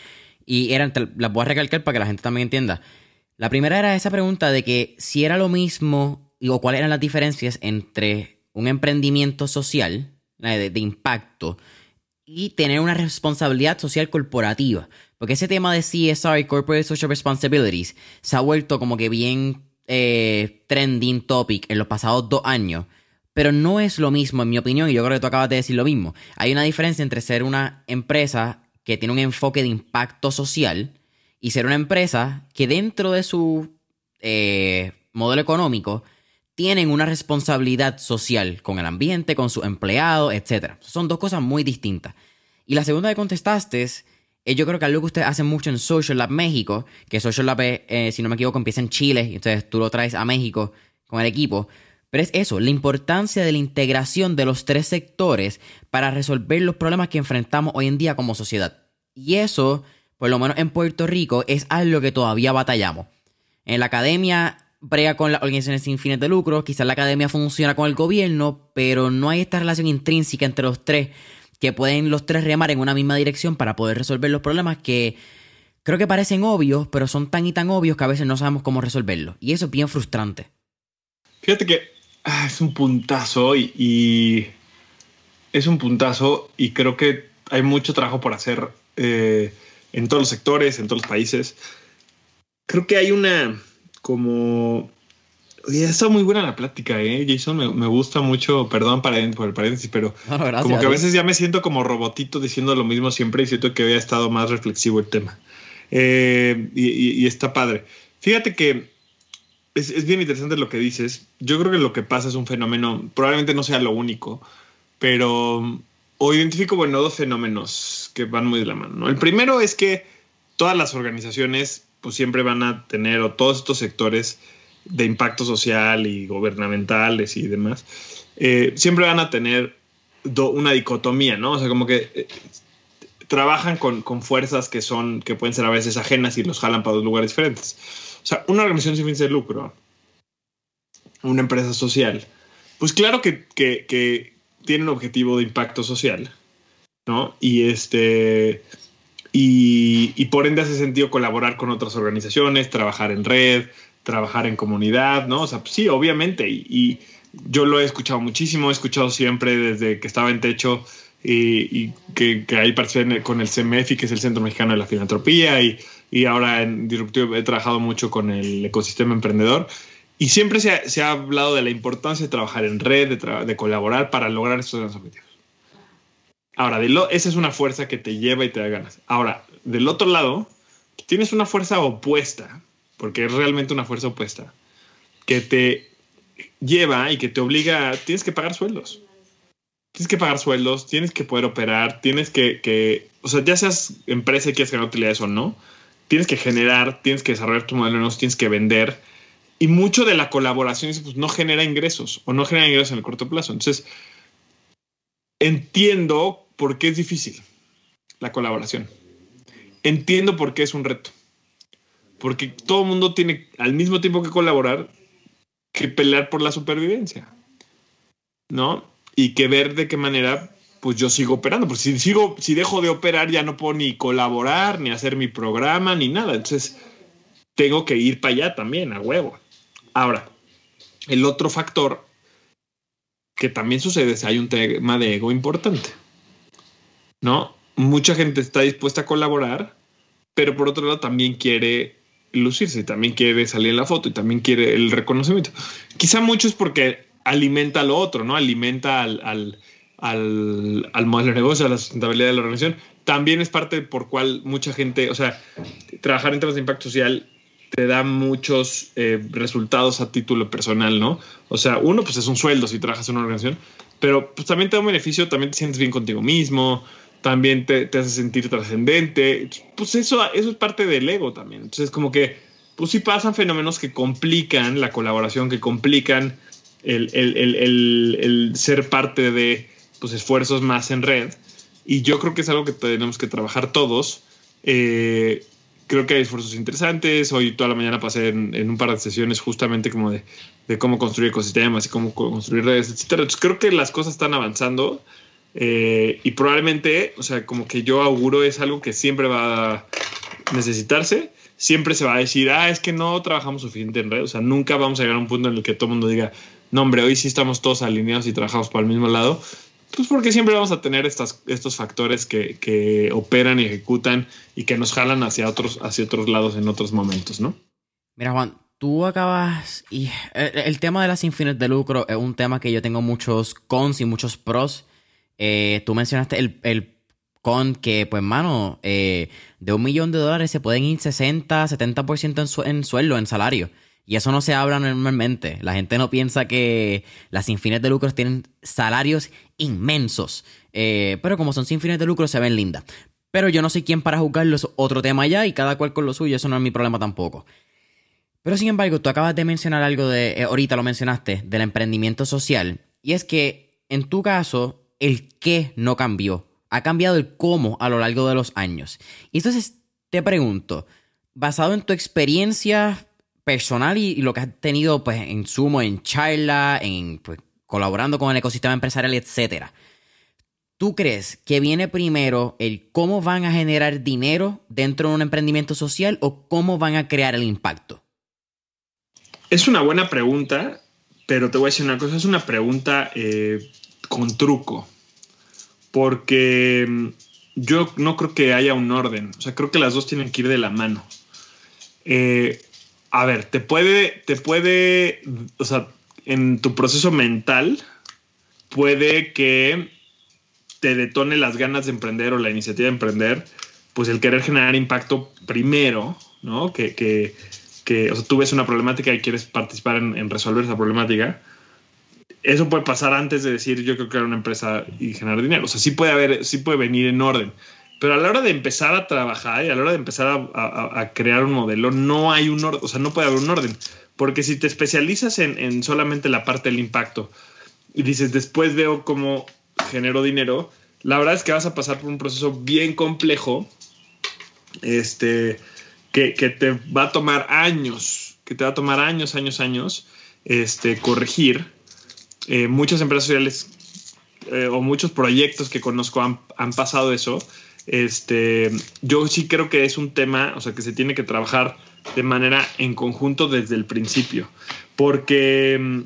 Y eran, las voy a recalcar para que la gente también entienda. La primera era esa pregunta de que si era lo mismo, o cuáles eran las diferencias entre un emprendimiento social, de impacto, y tener una responsabilidad social corporativa. Porque ese tema de CSR, Corporate Social Responsibilities, se ha vuelto como que bien eh, trending topic en los pasados dos años. Pero no es lo mismo, en mi opinión, y yo creo que tú acabas de decir lo mismo. Hay una diferencia entre ser una empresa que tiene un enfoque de impacto social y ser una empresa que dentro de su eh, modelo económico tienen una responsabilidad social con el ambiente, con sus empleados, etc. Son dos cosas muy distintas. Y la segunda que contestaste es yo creo que algo que ustedes hacen mucho en Social Lab México, que Social Lab, eh, si no me equivoco, empieza en Chile, y entonces tú lo traes a México con el equipo. Pero es eso, la importancia de la integración de los tres sectores para resolver los problemas que enfrentamos hoy en día como sociedad. Y eso, por lo menos en Puerto Rico, es algo que todavía batallamos. En la academia brega con las organizaciones sin fines de lucro, quizás la academia funciona con el gobierno, pero no hay esta relación intrínseca entre los tres que pueden los tres remar en una misma dirección para poder resolver los problemas que creo que parecen obvios, pero son tan y tan obvios que a veces no sabemos cómo resolverlos. Y eso es bien frustrante. Fíjate que ah, es un puntazo y, es un puntazo y creo que hay mucho trabajo por hacer eh, en todos los sectores, en todos los países. Creo que hay una como Oye, estado muy buena la plática, ¿eh? Jason, me, gusta mucho, perdón por el paréntesis, pero como que a veces ya me siento como robotito diciendo lo mismo siempre y siento que había estado más reflexivo el tema. Eh, y, está padre. Fíjate que es, es, bien interesante lo que dices. Yo creo que lo que pasa es un fenómeno, probablemente no sea lo único, pero o identifico, bueno, dos fenómenos que van muy de la mano. El primero es que todas las organizaciones pues siempre van a tener, o todos estos sectores, de impacto social y gubernamentales y demás, eh, siempre van a tener una dicotomía, ¿no? O sea, como que eh, trabajan con, con, fuerzas que son, que pueden ser a veces ajenas y los jalan para dos lugares diferentes. O sea, una organización sin fines de lucro, una empresa social, pues claro que, que, tiene un objetivo de impacto social, ¿no? Y este... Y, por ende hace sentido colaborar con otras organizaciones, trabajar en red, trabajar en comunidad, ¿no? O sea, sí, obviamente, y, yo lo he escuchado muchísimo, he escuchado siempre desde que estaba en techo y, que, ahí participé con el CMFI, que es el Centro Mexicano de la Filantropía, y, y ahora en Disruptivo he trabajado mucho con el ecosistema emprendedor. Y siempre se ha, se ha hablado de la importancia de trabajar en red, de, de colaborar para lograr estos objetivos. Ahora, esa es una fuerza que te lleva y te da ganas. Ahora, del otro lado, tienes una fuerza opuesta porque es realmente una fuerza opuesta, que te lleva y que te obliga, tienes que pagar sueldos. Tienes que pagar sueldos, tienes que poder operar, tienes que, que o sea, ya seas empresa y quieres generar utilidades o no, tienes que generar, tienes que desarrollar tu modelo tienes que vender. Y mucho de la colaboración pues, no genera ingresos o no genera ingresos en el corto plazo. Entonces, entiendo por qué es difícil la colaboración. Entiendo por qué es un reto. Porque todo el mundo tiene al mismo tiempo que colaborar que pelear por la supervivencia. ¿No? Y que ver de qué manera pues yo sigo operando. Porque si sigo, si dejo de operar, ya no puedo ni colaborar, ni hacer mi programa, ni nada. Entonces, tengo que ir para allá también, a huevo. Ahora, el otro factor que también sucede es hay un tema de ego importante. ¿No? Mucha gente está dispuesta a colaborar, pero por otro lado también quiere lucirse, también quiere salir en la foto y también quiere el reconocimiento. Quizá mucho es porque alimenta lo otro, ¿no? Alimenta al, al, al, modelo de negocio, a la sustentabilidad de la organización. También es parte por cual mucha gente, o sea, trabajar en temas de impacto social te da muchos eh, resultados a título personal, ¿no? O sea, uno, pues es un sueldo si trabajas en una organización, pero pues también te da un beneficio, también te sientes bien contigo mismo, también te, te hace sentir trascendente. Pues eso, eso es parte del ego también. Entonces, como que, pues sí pasan fenómenos que complican la colaboración, que complican el, el, el, el ser parte de pues, esfuerzos más en red. Y yo creo que es algo que tenemos que trabajar todos. Eh, creo que hay esfuerzos interesantes. Hoy toda la mañana pasé en, un par de sesiones justamente como de, de, cómo construir ecosistemas y cómo construir redes, etcétera. Entonces creo que las cosas están avanzando eh, y probablemente, o sea, como que yo auguro es algo que siempre va a necesitarse. Siempre se va a decir, ah, es que no trabajamos suficiente en red. O sea, nunca vamos a llegar a un punto en el que todo el mundo diga, no, hombre, hoy sí estamos todos alineados y trabajamos para el mismo lado. Pues porque siempre vamos a tener estas, estos factores que, que, operan y ejecutan y que nos jalan hacia otros, hacia otros lados en otros momentos, ¿no? Mira, Juan, tú acabas. Y el, tema de las sin de lucro es un tema que yo tengo muchos cons y muchos pros. Eh, tú mencionaste el, el, con que, pues, mano, eh, de un millón de dólares se pueden ir 60, 70% en, en sueldo, en salario. Y eso no se habla normalmente. La gente no piensa que las sin fines de lucro tienen salarios inmensos. Eh, pero como son sin fines de lucro, se ven lindas. Pero yo no soy quien para juzgarlo, es otro tema ya y cada cual con lo suyo, eso no es mi problema tampoco. Pero sin embargo, tú acabas de mencionar algo de, eh, ahorita lo mencionaste, del emprendimiento social. Y es que en tu caso, el qué no cambió. Ha cambiado el cómo a lo largo de los años. Y entonces te pregunto, basado en tu experiencia personal y, lo que has tenido pues en sumo, en charla, en pues, colaborando con el ecosistema empresarial, etcétera. ¿Tú crees que viene primero el cómo van a generar dinero dentro de un emprendimiento social o cómo van a crear el impacto? Es una buena pregunta, pero te voy a decir una cosa, es una pregunta eh, con truco, porque mm, yo no creo que haya un orden, o sea, creo que las dos tienen que ir de la mano. Eh, a ver, te puede, te puede, o sea, en tu proceso mental, puede que te detone las ganas de emprender o la iniciativa de emprender, pues el querer generar impacto primero, ¿no? Que, que, que o sea, tú ves una problemática y quieres participar en, resolver esa problemática. Eso puede pasar antes de decir yo quiero crear una empresa y generar dinero. O sea, sí puede haber, sí puede venir en orden. Pero a la hora de empezar a trabajar y a la hora de empezar a, crear un modelo, no hay un orden, o sea, no puede haber un orden. Porque si te especializas en, solamente la parte del impacto y dices, después veo cómo genero dinero, la verdad es que vas a pasar por un proceso bien complejo, este, que, te va a tomar años, que te va a tomar años, años, años, este, corregir. Eh, muchas empresas sociales eh, o muchos proyectos que conozco han, han pasado eso este, yo sí creo que es un tema, o sea, que se tiene que trabajar de manera en conjunto desde el principio, porque,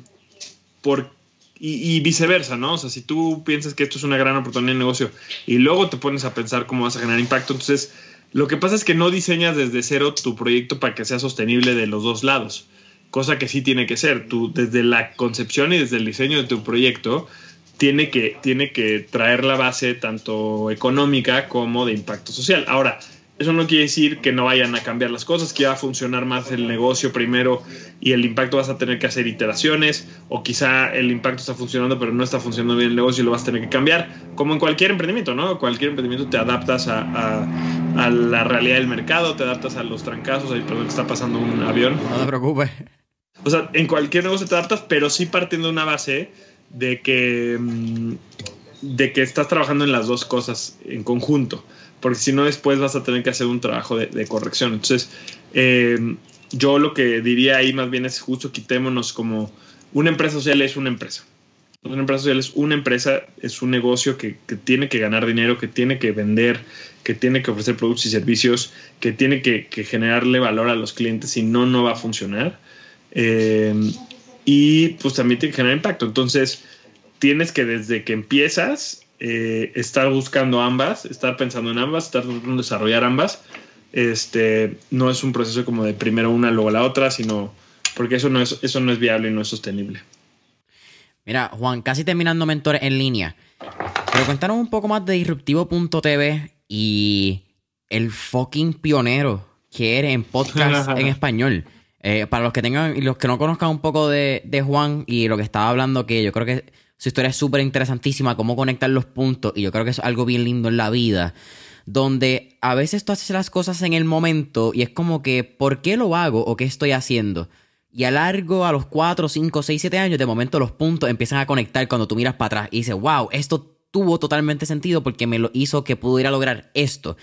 por, y, viceversa, ¿no? O sea, si tú piensas que esto es una gran oportunidad de negocio y luego te pones a pensar cómo vas a generar impacto, entonces lo que pasa es que no diseñas desde cero tu proyecto para que sea sostenible de los dos lados, cosa que sí tiene que ser. Tú, desde la concepción y desde el diseño de tu proyecto, tiene que, tiene que traer la base tanto económica como de impacto social. Ahora, eso no quiere decir que no vayan a cambiar las cosas, que va a funcionar más el negocio primero y el impacto vas a tener que hacer iteraciones, o quizá el impacto está funcionando pero no está funcionando bien el negocio y lo vas a tener que cambiar, como en cualquier emprendimiento, ¿no? Cualquier emprendimiento te adaptas a, a, la realidad del mercado, te adaptas a los trancazos, ahí perdón está pasando un avión. No te preocupes. O sea, en cualquier negocio te adaptas, pero sí partiendo de una base de que, mm, de que estás trabajando en las dos cosas en conjunto porque si no después vas a tener que hacer un trabajo de, corrección. Entonces, eh, yo lo que diría ahí más bien es justo quitémonos como una empresa social es una empresa. Una empresa social es una empresa, es un negocio que, tiene que ganar dinero, que tiene que vender, que tiene que ofrecer productos y servicios, que tiene que, generarle valor a los clientes, si no, no va a funcionar. Eh, y pues también tiene que generar impacto. Entonces, tienes que desde que empiezas eh, estar buscando ambas, estar pensando en ambas, estar tratando de desarrollar ambas. Este, no es un proceso como de primero una, luego la otra, sino porque eso no es, eso no es viable y no es sostenible. Mira, Juan, casi terminando mentores en línea. Pero cuéntanos un poco más de disruptivo.tv y el fucking pionero que eres en podcast en español. Eh, para los que tengan y los que no conozcan un poco de, de Juan y lo que estaba hablando, que yo creo que su historia es súper interesantísima, cómo conectar los puntos, y yo creo que es algo bien lindo en la vida, donde a veces tú haces las cosas en el momento y es como que, ¿por qué lo hago o qué estoy haciendo? Y a largo, a los 4, 5, 6, 7 años, de momento los puntos empiezan a conectar cuando tú miras para atrás y dices, wow, esto tuvo totalmente sentido porque me lo hizo que pudiera lograr esto.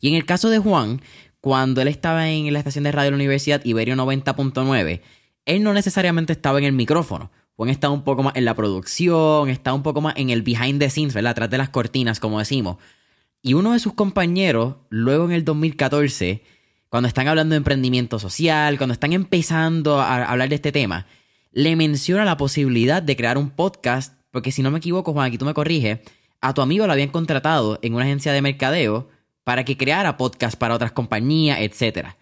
Y en el caso de Juan, cuando él estaba en la estación de radio de la Universidad Iberio 90.9, él no necesariamente estaba en el micrófono Juan está un poco más en la producción, está un poco más en el behind the scenes, ¿verdad? Atrás de las cortinas, como decimos. Y uno de sus compañeros, luego en el 2014, cuando están hablando de emprendimiento social, cuando están empezando a hablar de este tema, le menciona la posibilidad de crear un podcast, porque si no me equivoco, Juan, aquí tú me corriges, a tu amigo lo habían contratado en una agencia de mercadeo para que creara podcast para otras compañías, etcétera.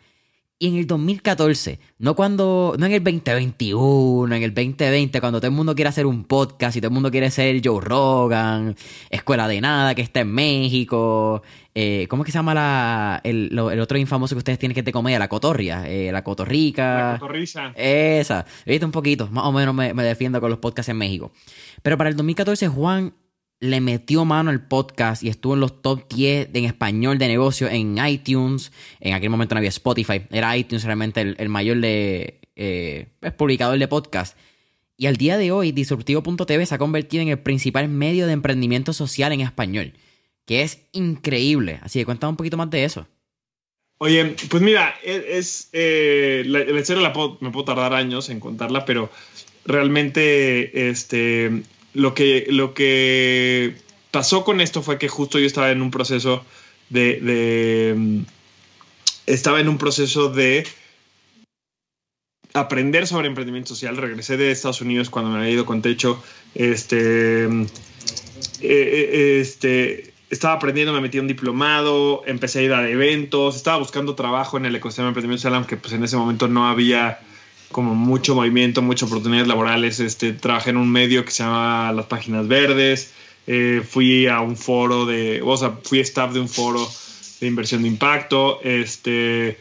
Y en el 2014, no cuando, no en el 2021, en el 2020, cuando todo el mundo quiere hacer un podcast y todo el mundo quiere ser Joe Rogan, Escuela de Nada que está en México, eh, ¿cómo es que se llama la, el, otro infamoso que ustedes tienen que te comedia? La cotorria, eh, la cotorrica. La cotorriza. Esa, viste un poquito, más o menos me, me defiendo con los podcasts en México. Pero para el 2014 Juan le metió mano al podcast y estuvo en los top 10 en español de negocio en iTunes. En aquel momento no había Spotify, era iTunes realmente el, mayor de, eh, publicador de podcast. Y al día de hoy, Disruptivo.tv se ha convertido en el principal medio de emprendimiento social en español, que es increíble. Así que cuéntame un poquito más de eso. Oye, pues mira, e, es, eh, la, historia la me puedo tardar años en contarla, pero realmente este, lo que, lo que pasó con esto fue que justo yo estaba en un proceso de, mm, estaba en un proceso de aprender sobre emprendimiento social. Regresé de Estados Unidos cuando me había ido con techo. Este, mm, eh, eh, este, estaba aprendiendo, me metí a un diplomado, empecé a ir a eventos, estaba buscando trabajo en el ecosistema de emprendimiento social, aunque pues en ese momento no había como mucho movimiento, muchas oportunidades laborales. Este, trabajé en un medio que se llama Las Páginas Verdes. Eh, fui a un foro de, o sea, fui staff de un foro de inversión de impacto. Este,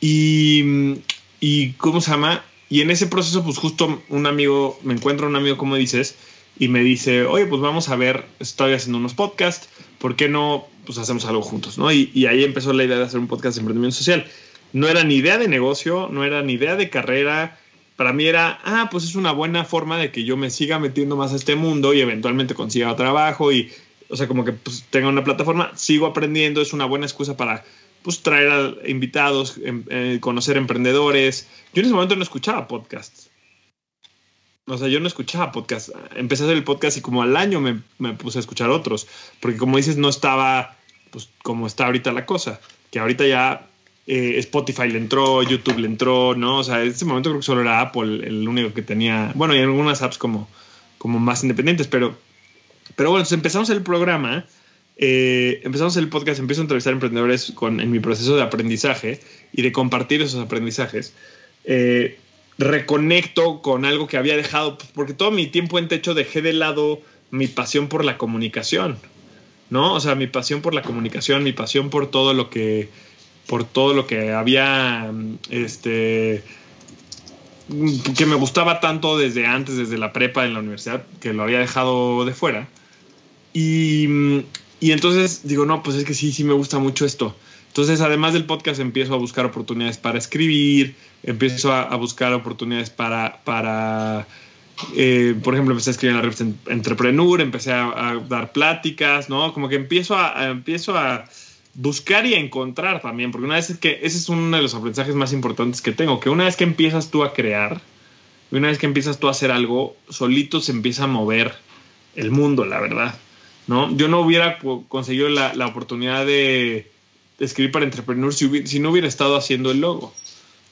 y, y, ¿cómo se llama? Y en ese proceso, pues justo un amigo, me encuentro un amigo, como dices, y me dice, oye, pues vamos a ver, estoy haciendo unos podcasts, ¿por qué no pues hacemos algo juntos? ¿no? Y, y ahí empezó la idea de hacer un podcast de emprendimiento social no era ni idea de negocio, no era ni idea de carrera. Para mí era, ah, pues es una buena forma de que yo me siga metiendo más a este mundo y eventualmente consiga trabajo y, o sea, como que pues, tenga una plataforma, sigo aprendiendo, es una buena excusa para pues traer a invitados, em, eh, conocer emprendedores. Yo en ese momento no escuchaba podcasts. O sea, yo no escuchaba podcasts. Empecé a hacer el podcast y como al año me, me, puse a escuchar otros. Porque como dices, no estaba pues como está ahorita la cosa. Que ahorita ya eh, Spotify le entró, YouTube le entró, ¿no? O sea, en ese momento creo que solo era Apple el único que tenía, bueno, y algunas apps como, como más independientes, pero, pero bueno, entonces empezamos el programa, eh, empezamos el podcast, empiezo a entrevistar emprendedores en mi proceso de aprendizaje y de compartir esos aprendizajes. Eh, reconecto con algo que había dejado, pues, porque todo mi tiempo en techo dejé de lado mi pasión por la comunicación. ¿no? O sea, mi pasión por la comunicación, mi pasión por todo lo que, por todo lo que había, este, que me gustaba tanto desde antes, desde la prepa en la universidad, que lo había dejado de fuera. Y, y entonces digo, no, pues es que sí, sí me gusta mucho esto. Entonces, además del podcast, empiezo a buscar oportunidades para escribir, empiezo a, buscar oportunidades para, para eh, por ejemplo, empecé a escribir en la revista Entrepreneur, empecé a, dar pláticas, ¿no? Como que empiezo a, empiezo a buscar y encontrar también, porque una vez que ese es uno de los aprendizajes más importantes que tengo, que una vez que empiezas tú a crear, una vez que empiezas tú a hacer algo, solito se empieza a mover el mundo, la verdad, ¿no? Yo no hubiera conseguido la, la oportunidad de escribir para Entrepreneur si, no hubiera estado haciendo el logo,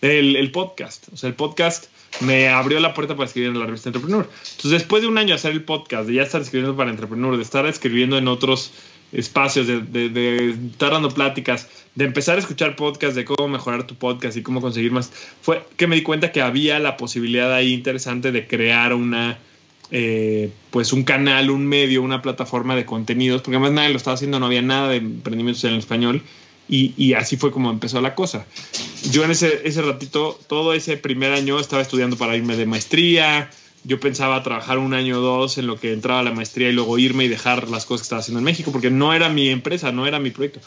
el, podcast. O sea, el podcast me abrió la puerta para escribir en la revista Entrepreneur. Entonces, después de un año de hacer el podcast, de ya estar escribiendo para Entrepreneur, de estar escribiendo en otros espacios, de, de, estar dando pláticas, de empezar a escuchar podcasts de cómo mejorar tu podcast y cómo conseguir más, fue que me di cuenta que había la posibilidad ahí interesante de crear una, eh, pues un canal, un medio, una plataforma de contenidos, porque además nadie lo estaba haciendo, no había nada de emprendimientos en español. Y, así fue como empezó la cosa. Yo en ese, ese ratito, todo ese primer año estaba estudiando para irme de maestría. Yo pensaba trabajar un año o dos en lo que entraba la maestría y luego irme y dejar las cosas que estaba haciendo en México, porque no era mi empresa, no era mi proyecto.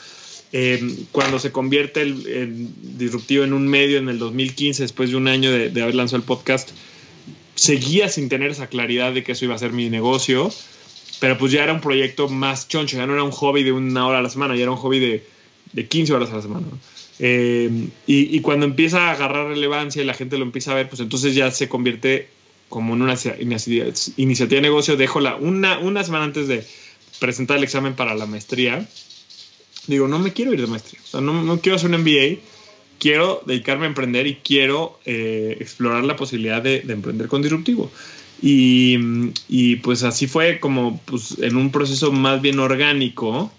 Eh, cuando se convierte el, disruptivo en un medio en el 2015, después de un año de, haber lanzado el podcast, seguía sin tener esa claridad de que eso iba a ser mi negocio, pero pues ya era un proyecto más choncho, ya no era un hobby de una hora a la semana, ya era un hobby de de 15 horas a la semana. Eh, y, cuando empieza a agarrar relevancia y la gente lo empieza a ver, pues entonces ya se convierte como en una iniciativa de negocio. Dejo la, una, semana antes de presentar el examen para la maestría. Digo, no me quiero ir de maestría. No, no quiero hacer un MBA. Quiero dedicarme a emprender y quiero eh, explorar la posibilidad de, de, emprender con disruptivo. Y, y, pues así fue como pues, en un proceso más bien orgánico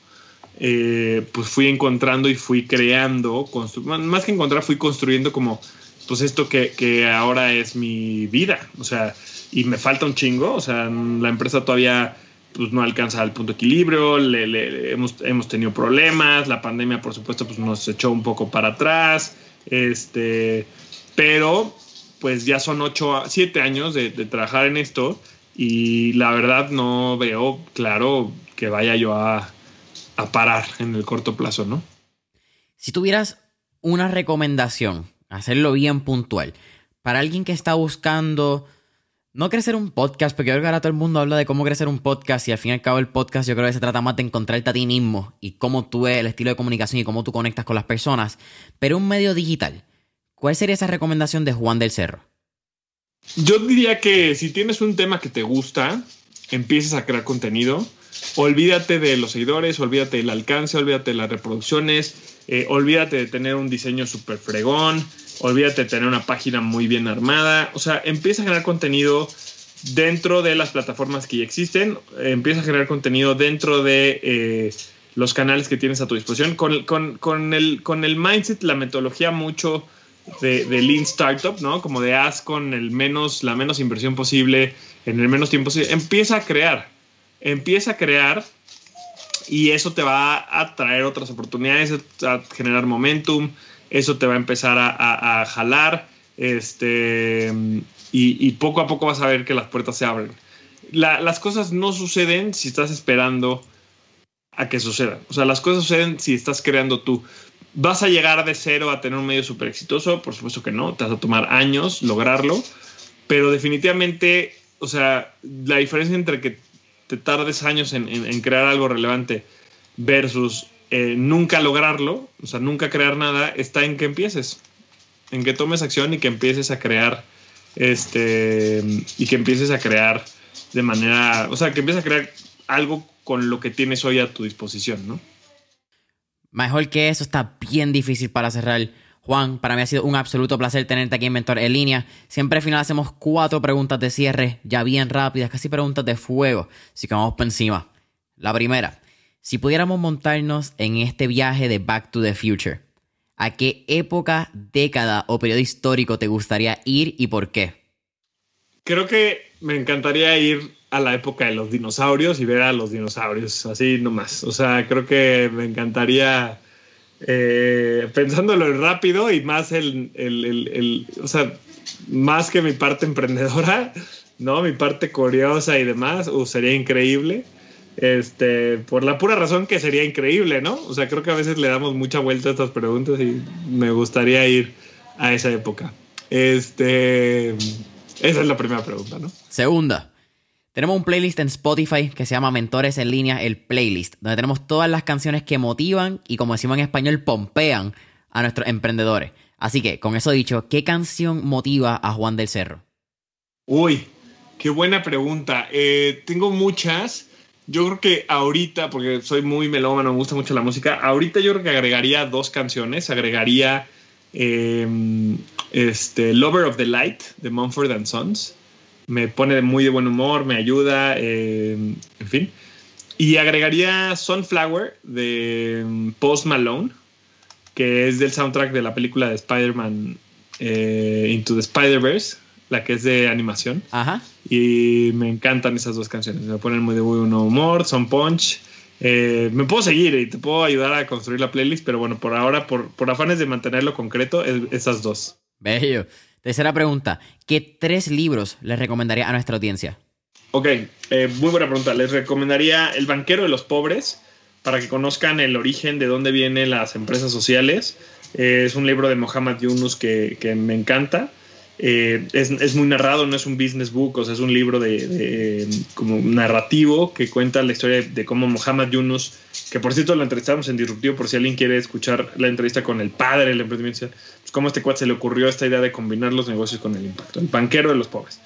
eh, pues fui encontrando y fui creando, más que encontrar, fui construyendo como, pues esto que, ahora es mi vida, o sea, y me falta un chingo, o sea, la empresa todavía pues no alcanza el punto de equilibrio, le, hemos, hemos, tenido problemas, la pandemia por supuesto pues nos echó un poco para atrás, este, pero pues ya son ocho, siete años de, de trabajar en esto y la verdad no veo claro que vaya yo a a parar en el corto plazo, ¿no? Si tuvieras una recomendación, hacerlo bien puntual, para alguien que está buscando no crecer un podcast, porque yo creo todo el mundo habla de cómo crecer un podcast y al fin y al cabo el podcast yo creo que se trata más de encontrarte a ti mismo y cómo tú ves el estilo de comunicación y cómo tú conectas con las personas, pero un medio digital. ¿Cuál sería esa recomendación de Juan del Cerro? Yo diría que si tienes un tema que te gusta, empieces a crear contenido olvídate de los seguidores, olvídate del alcance, olvídate de las reproducciones, eh, olvídate de tener un diseño súper fregón, olvídate de tener una página muy bien armada. O sea, empieza a generar contenido dentro de las plataformas que ya existen, empieza a generar contenido dentro de eh, los canales que tienes a tu disposición, con, con, el, con el mindset, la metodología mucho de, de, Lean Startup, ¿no? Como de haz con el menos, la menos inversión posible, en el menos tiempo posible. Empieza a crear empieza a crear y eso te va a traer otras oportunidades, a generar momentum, eso te va a empezar a, jalar, este, y, poco a poco vas a ver que las puertas se abren. las cosas no suceden si estás esperando a que sucedan. O sea, las cosas suceden si estás creando tú. ¿Vas a llegar de cero a tener un medio súper exitoso? Por supuesto que no, te vas a tomar años lograrlo, pero definitivamente, o sea, la diferencia entre que te tardes años en, crear algo relevante versus eh, nunca lograrlo, o sea, nunca crear nada, está en que empieces, en que tomes acción y que empieces a crear, este, y que empieces a crear de manera, o sea, que empieces a crear algo con lo que tienes hoy a tu disposición, ¿no? Mejor que eso está bien difícil para cerrar Juan, para mí ha sido un absoluto placer tenerte aquí en Mentor en línea. Siempre al final hacemos cuatro preguntas de cierre, ya bien rápidas, casi preguntas de fuego. Así que vamos por encima. La primera, si pudiéramos montarnos en este viaje de Back to the Future, ¿a qué época, década o periodo histórico te gustaría ir y por qué? Creo que me encantaría ir a la época de los dinosaurios y ver a los dinosaurios, así nomás. O sea, creo que me encantaría, eh, pensándolo rápido y más el, el, el, o sea, más que mi parte emprendedora, ¿no? Mi parte curiosa y demás, uh, sería increíble. Este, por la pura razón que sería increíble, ¿no? O sea, creo que a veces le damos mucha vuelta a estas preguntas y me gustaría ir a esa época. Este, esa es la primera pregunta, ¿no? Segunda. Tenemos un playlist en Spotify que se llama Mentores en línea, el playlist, donde tenemos todas las canciones que motivan y como decimos en español, pompean a nuestros emprendedores. Así que, con eso dicho, ¿qué canción motiva a Juan del Cerro? Uy, qué buena pregunta. Eh, tengo muchas. Yo creo que ahorita, porque soy muy melómano, me gusta mucho la música, ahorita yo creo que agregaría dos canciones. Agregaría em, este, Lover of the Light de Mumford and Sons. Me pone muy de buen humor, me ayuda, em, en fin. Y agregaría Sunflower de em, Post Malone que es del soundtrack de la película de Spider-Man eh, Into the Spider-Verse, la que es de animación. Ajá. Y me encantan esas dos canciones. Me ponen muy de buen humor, son punch. Eh, me puedo seguir y te puedo ayudar a construir la playlist, pero bueno, por ahora, por, por afanes de mantenerlo concreto, esas dos. Bello. Tercera pregunta. ¿Qué tres libros les recomendaría a nuestra audiencia? Ok, eh, muy buena pregunta. Les recomendaría El banquero de los pobres para que conozcan el origen de dónde vienen las empresas sociales. Eh, es un libro de Mohamed Yunus que, me encanta. Eh, es, muy narrado, no es un business book, o sea, es un libro de, como narrativo que cuenta la historia de, cómo Mohamed Yunus, que por cierto lo entrevistamos en Disruptivo, por si alguien quiere escuchar la entrevista con el padre del emprendimiento, pues cómo a este cuate se le ocurrió esta idea de combinar los negocios con el impacto, el banquero de los pobres.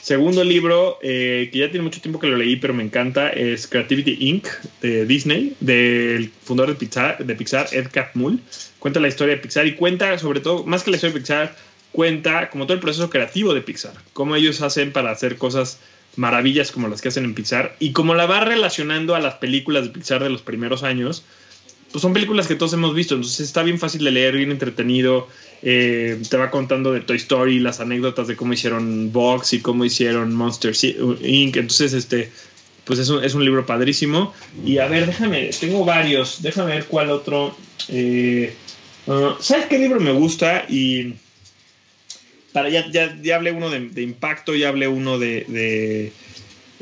Segundo libro, eh, que ya tiene mucho tiempo que lo leí, pero me encanta, es Creativity Inc. de Disney, del fundador de Pixar, de Pixar, Ed Catmull. Cuenta la historia de Pixar y cuenta, sobre todo, más que la historia de Pixar, cuenta como todo el proceso creativo de Pixar, cómo ellos hacen para hacer cosas maravillas como las que hacen en Pixar y cómo la va relacionando a las películas de Pixar de los primeros años pues son películas que todos hemos visto, entonces está bien fácil de leer, bien entretenido. Eh, te va contando de Toy Story, las anécdotas de cómo hicieron Box y cómo hicieron Monster Inc. Entonces, este, pues es un, es un libro padrísimo. Y a ver, déjame, tengo varios, déjame ver cuál otro. Eh, uh, ¿Sabes qué libro me gusta? Y para ya, ya, ya hablé uno de, impacto, ya hablé uno de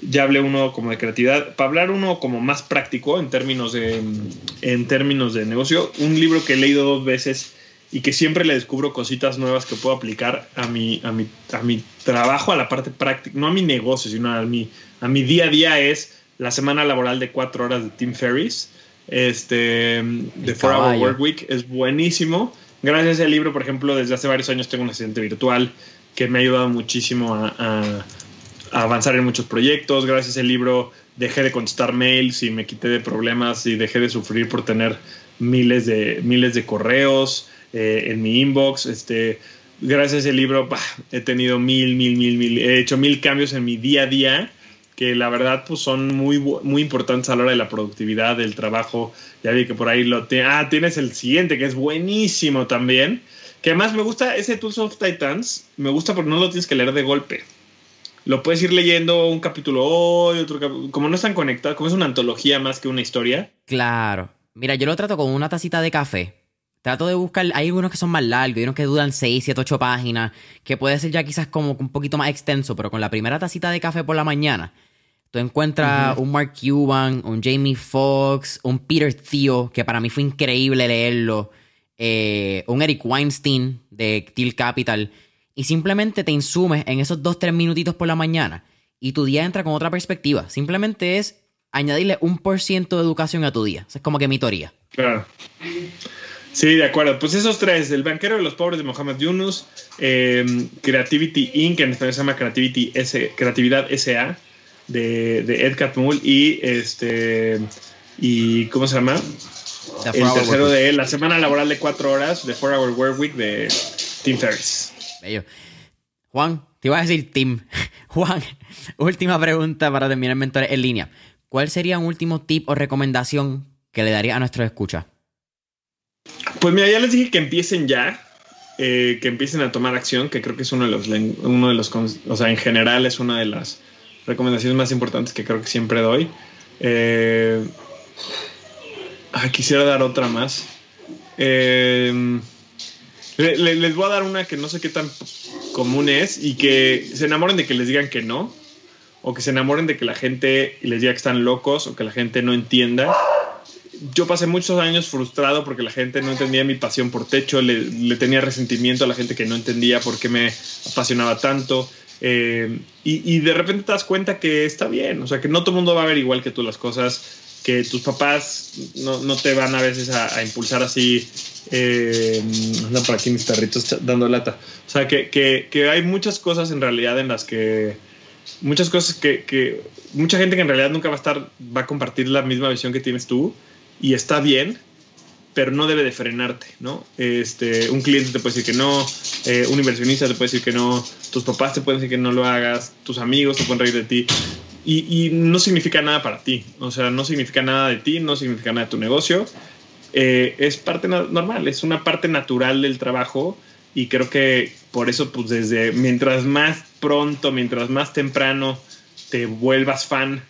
ya hablé uno como de creatividad. Para hablar uno como más práctico en términos de, en términos de negocio, un libro que he leído dos veces y que siempre le descubro cositas nuevas que puedo aplicar a mi, a mi, a mi trabajo, a la parte práctica, no a mi negocio, sino a mi, a mi día a día es la semana laboral de cuatro horas de Tim Ferris, este, de Four Hour Work Week, es buenísimo. Gracias a ese libro, por ejemplo, desde hace varios años tengo un asistente virtual que me ha ayudado muchísimo a avanzar en muchos proyectos. Gracias al libro dejé de contestar mails y me quité de problemas y dejé de sufrir por tener miles de, miles de correos eh, en mi inbox. Este, gracias a ese libro he tenido mil, mil, mil, mil, he hecho mil cambios en mi día a día que la verdad pues son muy, muy importantes a la hora de la productividad, del trabajo. Ya vi que por ahí lo tienes. Ah, tienes el siguiente que es buenísimo también. Que además me gusta ese Tools of Titans, me gusta porque no lo tienes que leer de golpe lo puedes ir leyendo un capítulo hoy, otro capítulo, como no están conectados, como es una antología más que una historia. Claro. Mira, yo lo trato con una tacita de café. Trato de buscar, hay algunos que son más largos, hay unos que duran 6, 7, 8 páginas, que puede ser ya quizás como un poquito más extenso, pero con la primera tacita de café por la mañana, tú encuentras un Mark Cuban, un Jamie Foxx, un Peter Thiel, que para mí fue increíble leerlo, eh, un Eric Weinstein de Till Capital, y simplemente te insumes en esos dos, tres minutitos por la mañana y tu día entra con otra perspectiva. Simplemente es añadirle un por ciento de educación a tu día. es como que mi teoría. Claro. Sí, de acuerdo. Pues esos tres, el banquero de los pobres de Mohamed Yunus, eh, Creativity Inc., en español se llama Creativity S, Creatividad SA, de, de Ed Catmull, y este, y ¿cómo se llama? el tercero de él, la semana laboral de cuatro horas, de Four Hour Work Week de Tim Ferriss. Bello. Juan, te iba a decir Tim. Juan, última pregunta para terminar Mentores en línea. ¿Cuál sería un último tip o recomendación que le daría a nuestros escuchas? Pues mira, ya les dije que empiecen ya, eh, que empiecen a tomar acción, que creo que es uno de los, uno de los, o sea, en general es una de las recomendaciones más importantes que creo que siempre doy. Eh, quisiera dar otra más. Eh, les voy a dar una que no sé qué tan común es y que se enamoren de que les digan que no, o que se enamoren de que la gente les diga que están locos, o que la gente no entienda. Yo pasé muchos años frustrado porque la gente no entendía mi pasión por techo, le, tenía resentimiento a la gente que no entendía por qué me apasionaba tanto. Eh, y, y, de repente te das cuenta que está bien, o sea, que no todo el mundo va a ver igual que tú las cosas, que tus papás no, no te van a veces a, impulsar así, eh, andan por aquí mis perritos dando lata. O sea, que, que, que, hay muchas cosas en realidad en las que, muchas cosas que, que, mucha gente que en realidad nunca va a estar, va a compartir la misma visión que tienes tú y está bien, pero no debe de frenarte, ¿no? Este, un cliente te puede decir que no, eh, un inversionista te puede decir que no, tus papás te pueden decir que no lo hagas, tus amigos te pueden reír de ti. Y, no significa nada para ti, o sea, no significa nada de ti, no significa nada de tu negocio. Eh, es parte normal, es una parte natural del trabajo y creo que por eso, pues desde mientras más pronto, mientras más temprano te vuelvas fan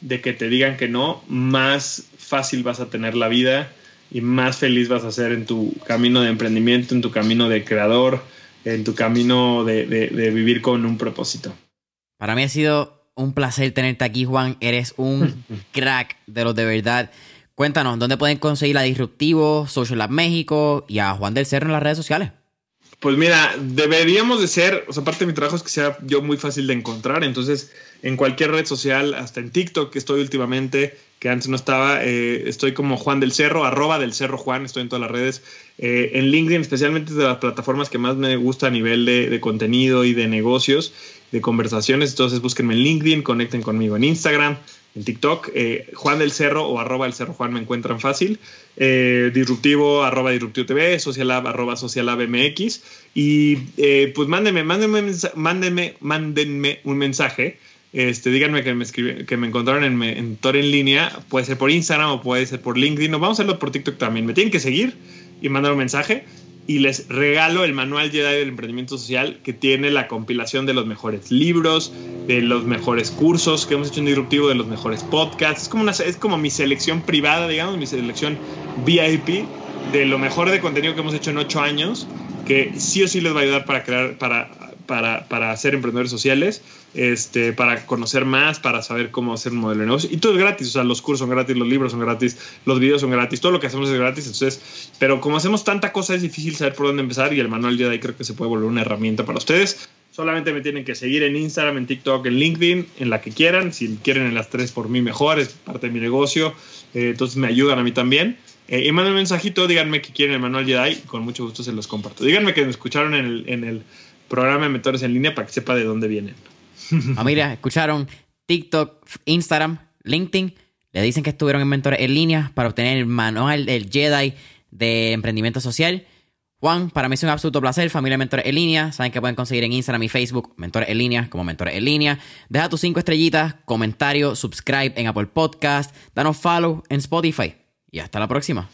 de que te digan que no, más fácil vas a tener la vida y más feliz vas a ser en tu camino de emprendimiento, en tu camino de creador, en tu camino de, de vivir con un propósito. Para mí ha sido un placer tenerte aquí, Juan. Eres un crack de los de verdad. Cuéntanos, ¿dónde pueden conseguir a Disruptivo, Social Lab México y a Juan del Cerro en las redes sociales? Pues mira, deberíamos de ser, o sea, parte de mi trabajo es que sea yo muy fácil de encontrar, entonces en cualquier red social, hasta en TikTok que estoy últimamente, antes no estaba, eh, estoy como Juan del Cerro, arroba del Cerro Juan, estoy en todas las redes, eh, en LinkedIn especialmente de las plataformas que más me gusta a nivel de, contenido y de negocios, de conversaciones. Entonces búsquenme en LinkedIn, conecten conmigo en Instagram, en TikTok, eh, Juan del Cerro o arroba el Cerro Juan me encuentran fácil. Eh, disruptivo arroba disruptivo TV, socialab arroba socialab MX. Y pues mándenme, mándenme, mándenme, mándenme un mensaje. Este, díganme que me, que me encontraron en Mentor en línea. Puede ser por Instagram o puede ser por LinkedIn. O vamos a hacerlo por TikTok también. Me tienen que seguir y mandar un mensaje y les regalo el manual Jedi del emprendimiento social que tiene la compilación de los mejores libros, de los mejores cursos que hemos hecho en Disruptivo, de los mejores podcasts. Es como, una, es como mi selección privada, digamos, mi selección VIP de lo mejor de contenido que hemos hecho en ocho años, que sí o sí les va a ayudar para crear, para, para, para ser emprendedores sociales este, para conocer más, para saber cómo hacer un modelo de negocio. Y todo es gratis, o sea, los cursos son gratis, los libros son gratis, los videos son gratis, todo lo que hacemos es gratis. Entonces, pero como hacemos tanta cosa, es difícil saber por dónde empezar y el manual de ahí creo que se puede volver una herramienta para ustedes. Solamente me tienen que seguir en Instagram, en TikTok, en LinkedIn, en la que quieran. Si quieren en las tres por mí mejor, es parte de mi negocio. Eh, entonces me ayudan a mí también. Eh, y manden un mensajito, díganme que quieren el manual Jedi, con mucho gusto se los comparto. Díganme que me escucharon en el, en el programa de Mentores en Línea para que sepa de dónde vienen. Ah, mira, escucharon TikTok, Instagram, LinkedIn. Le dicen que estuvieron en Mentores en línea para obtener el manual del Jedi de emprendimiento social. Juan, para mí es un absoluto placer. Familia Mentores en línea. Saben que pueden conseguir en Instagram y Facebook Mentores en línea como Mentores en línea. Deja tus cinco estrellitas, comentario, subscribe en Apple Podcast. Danos follow en Spotify. Y hasta la próxima.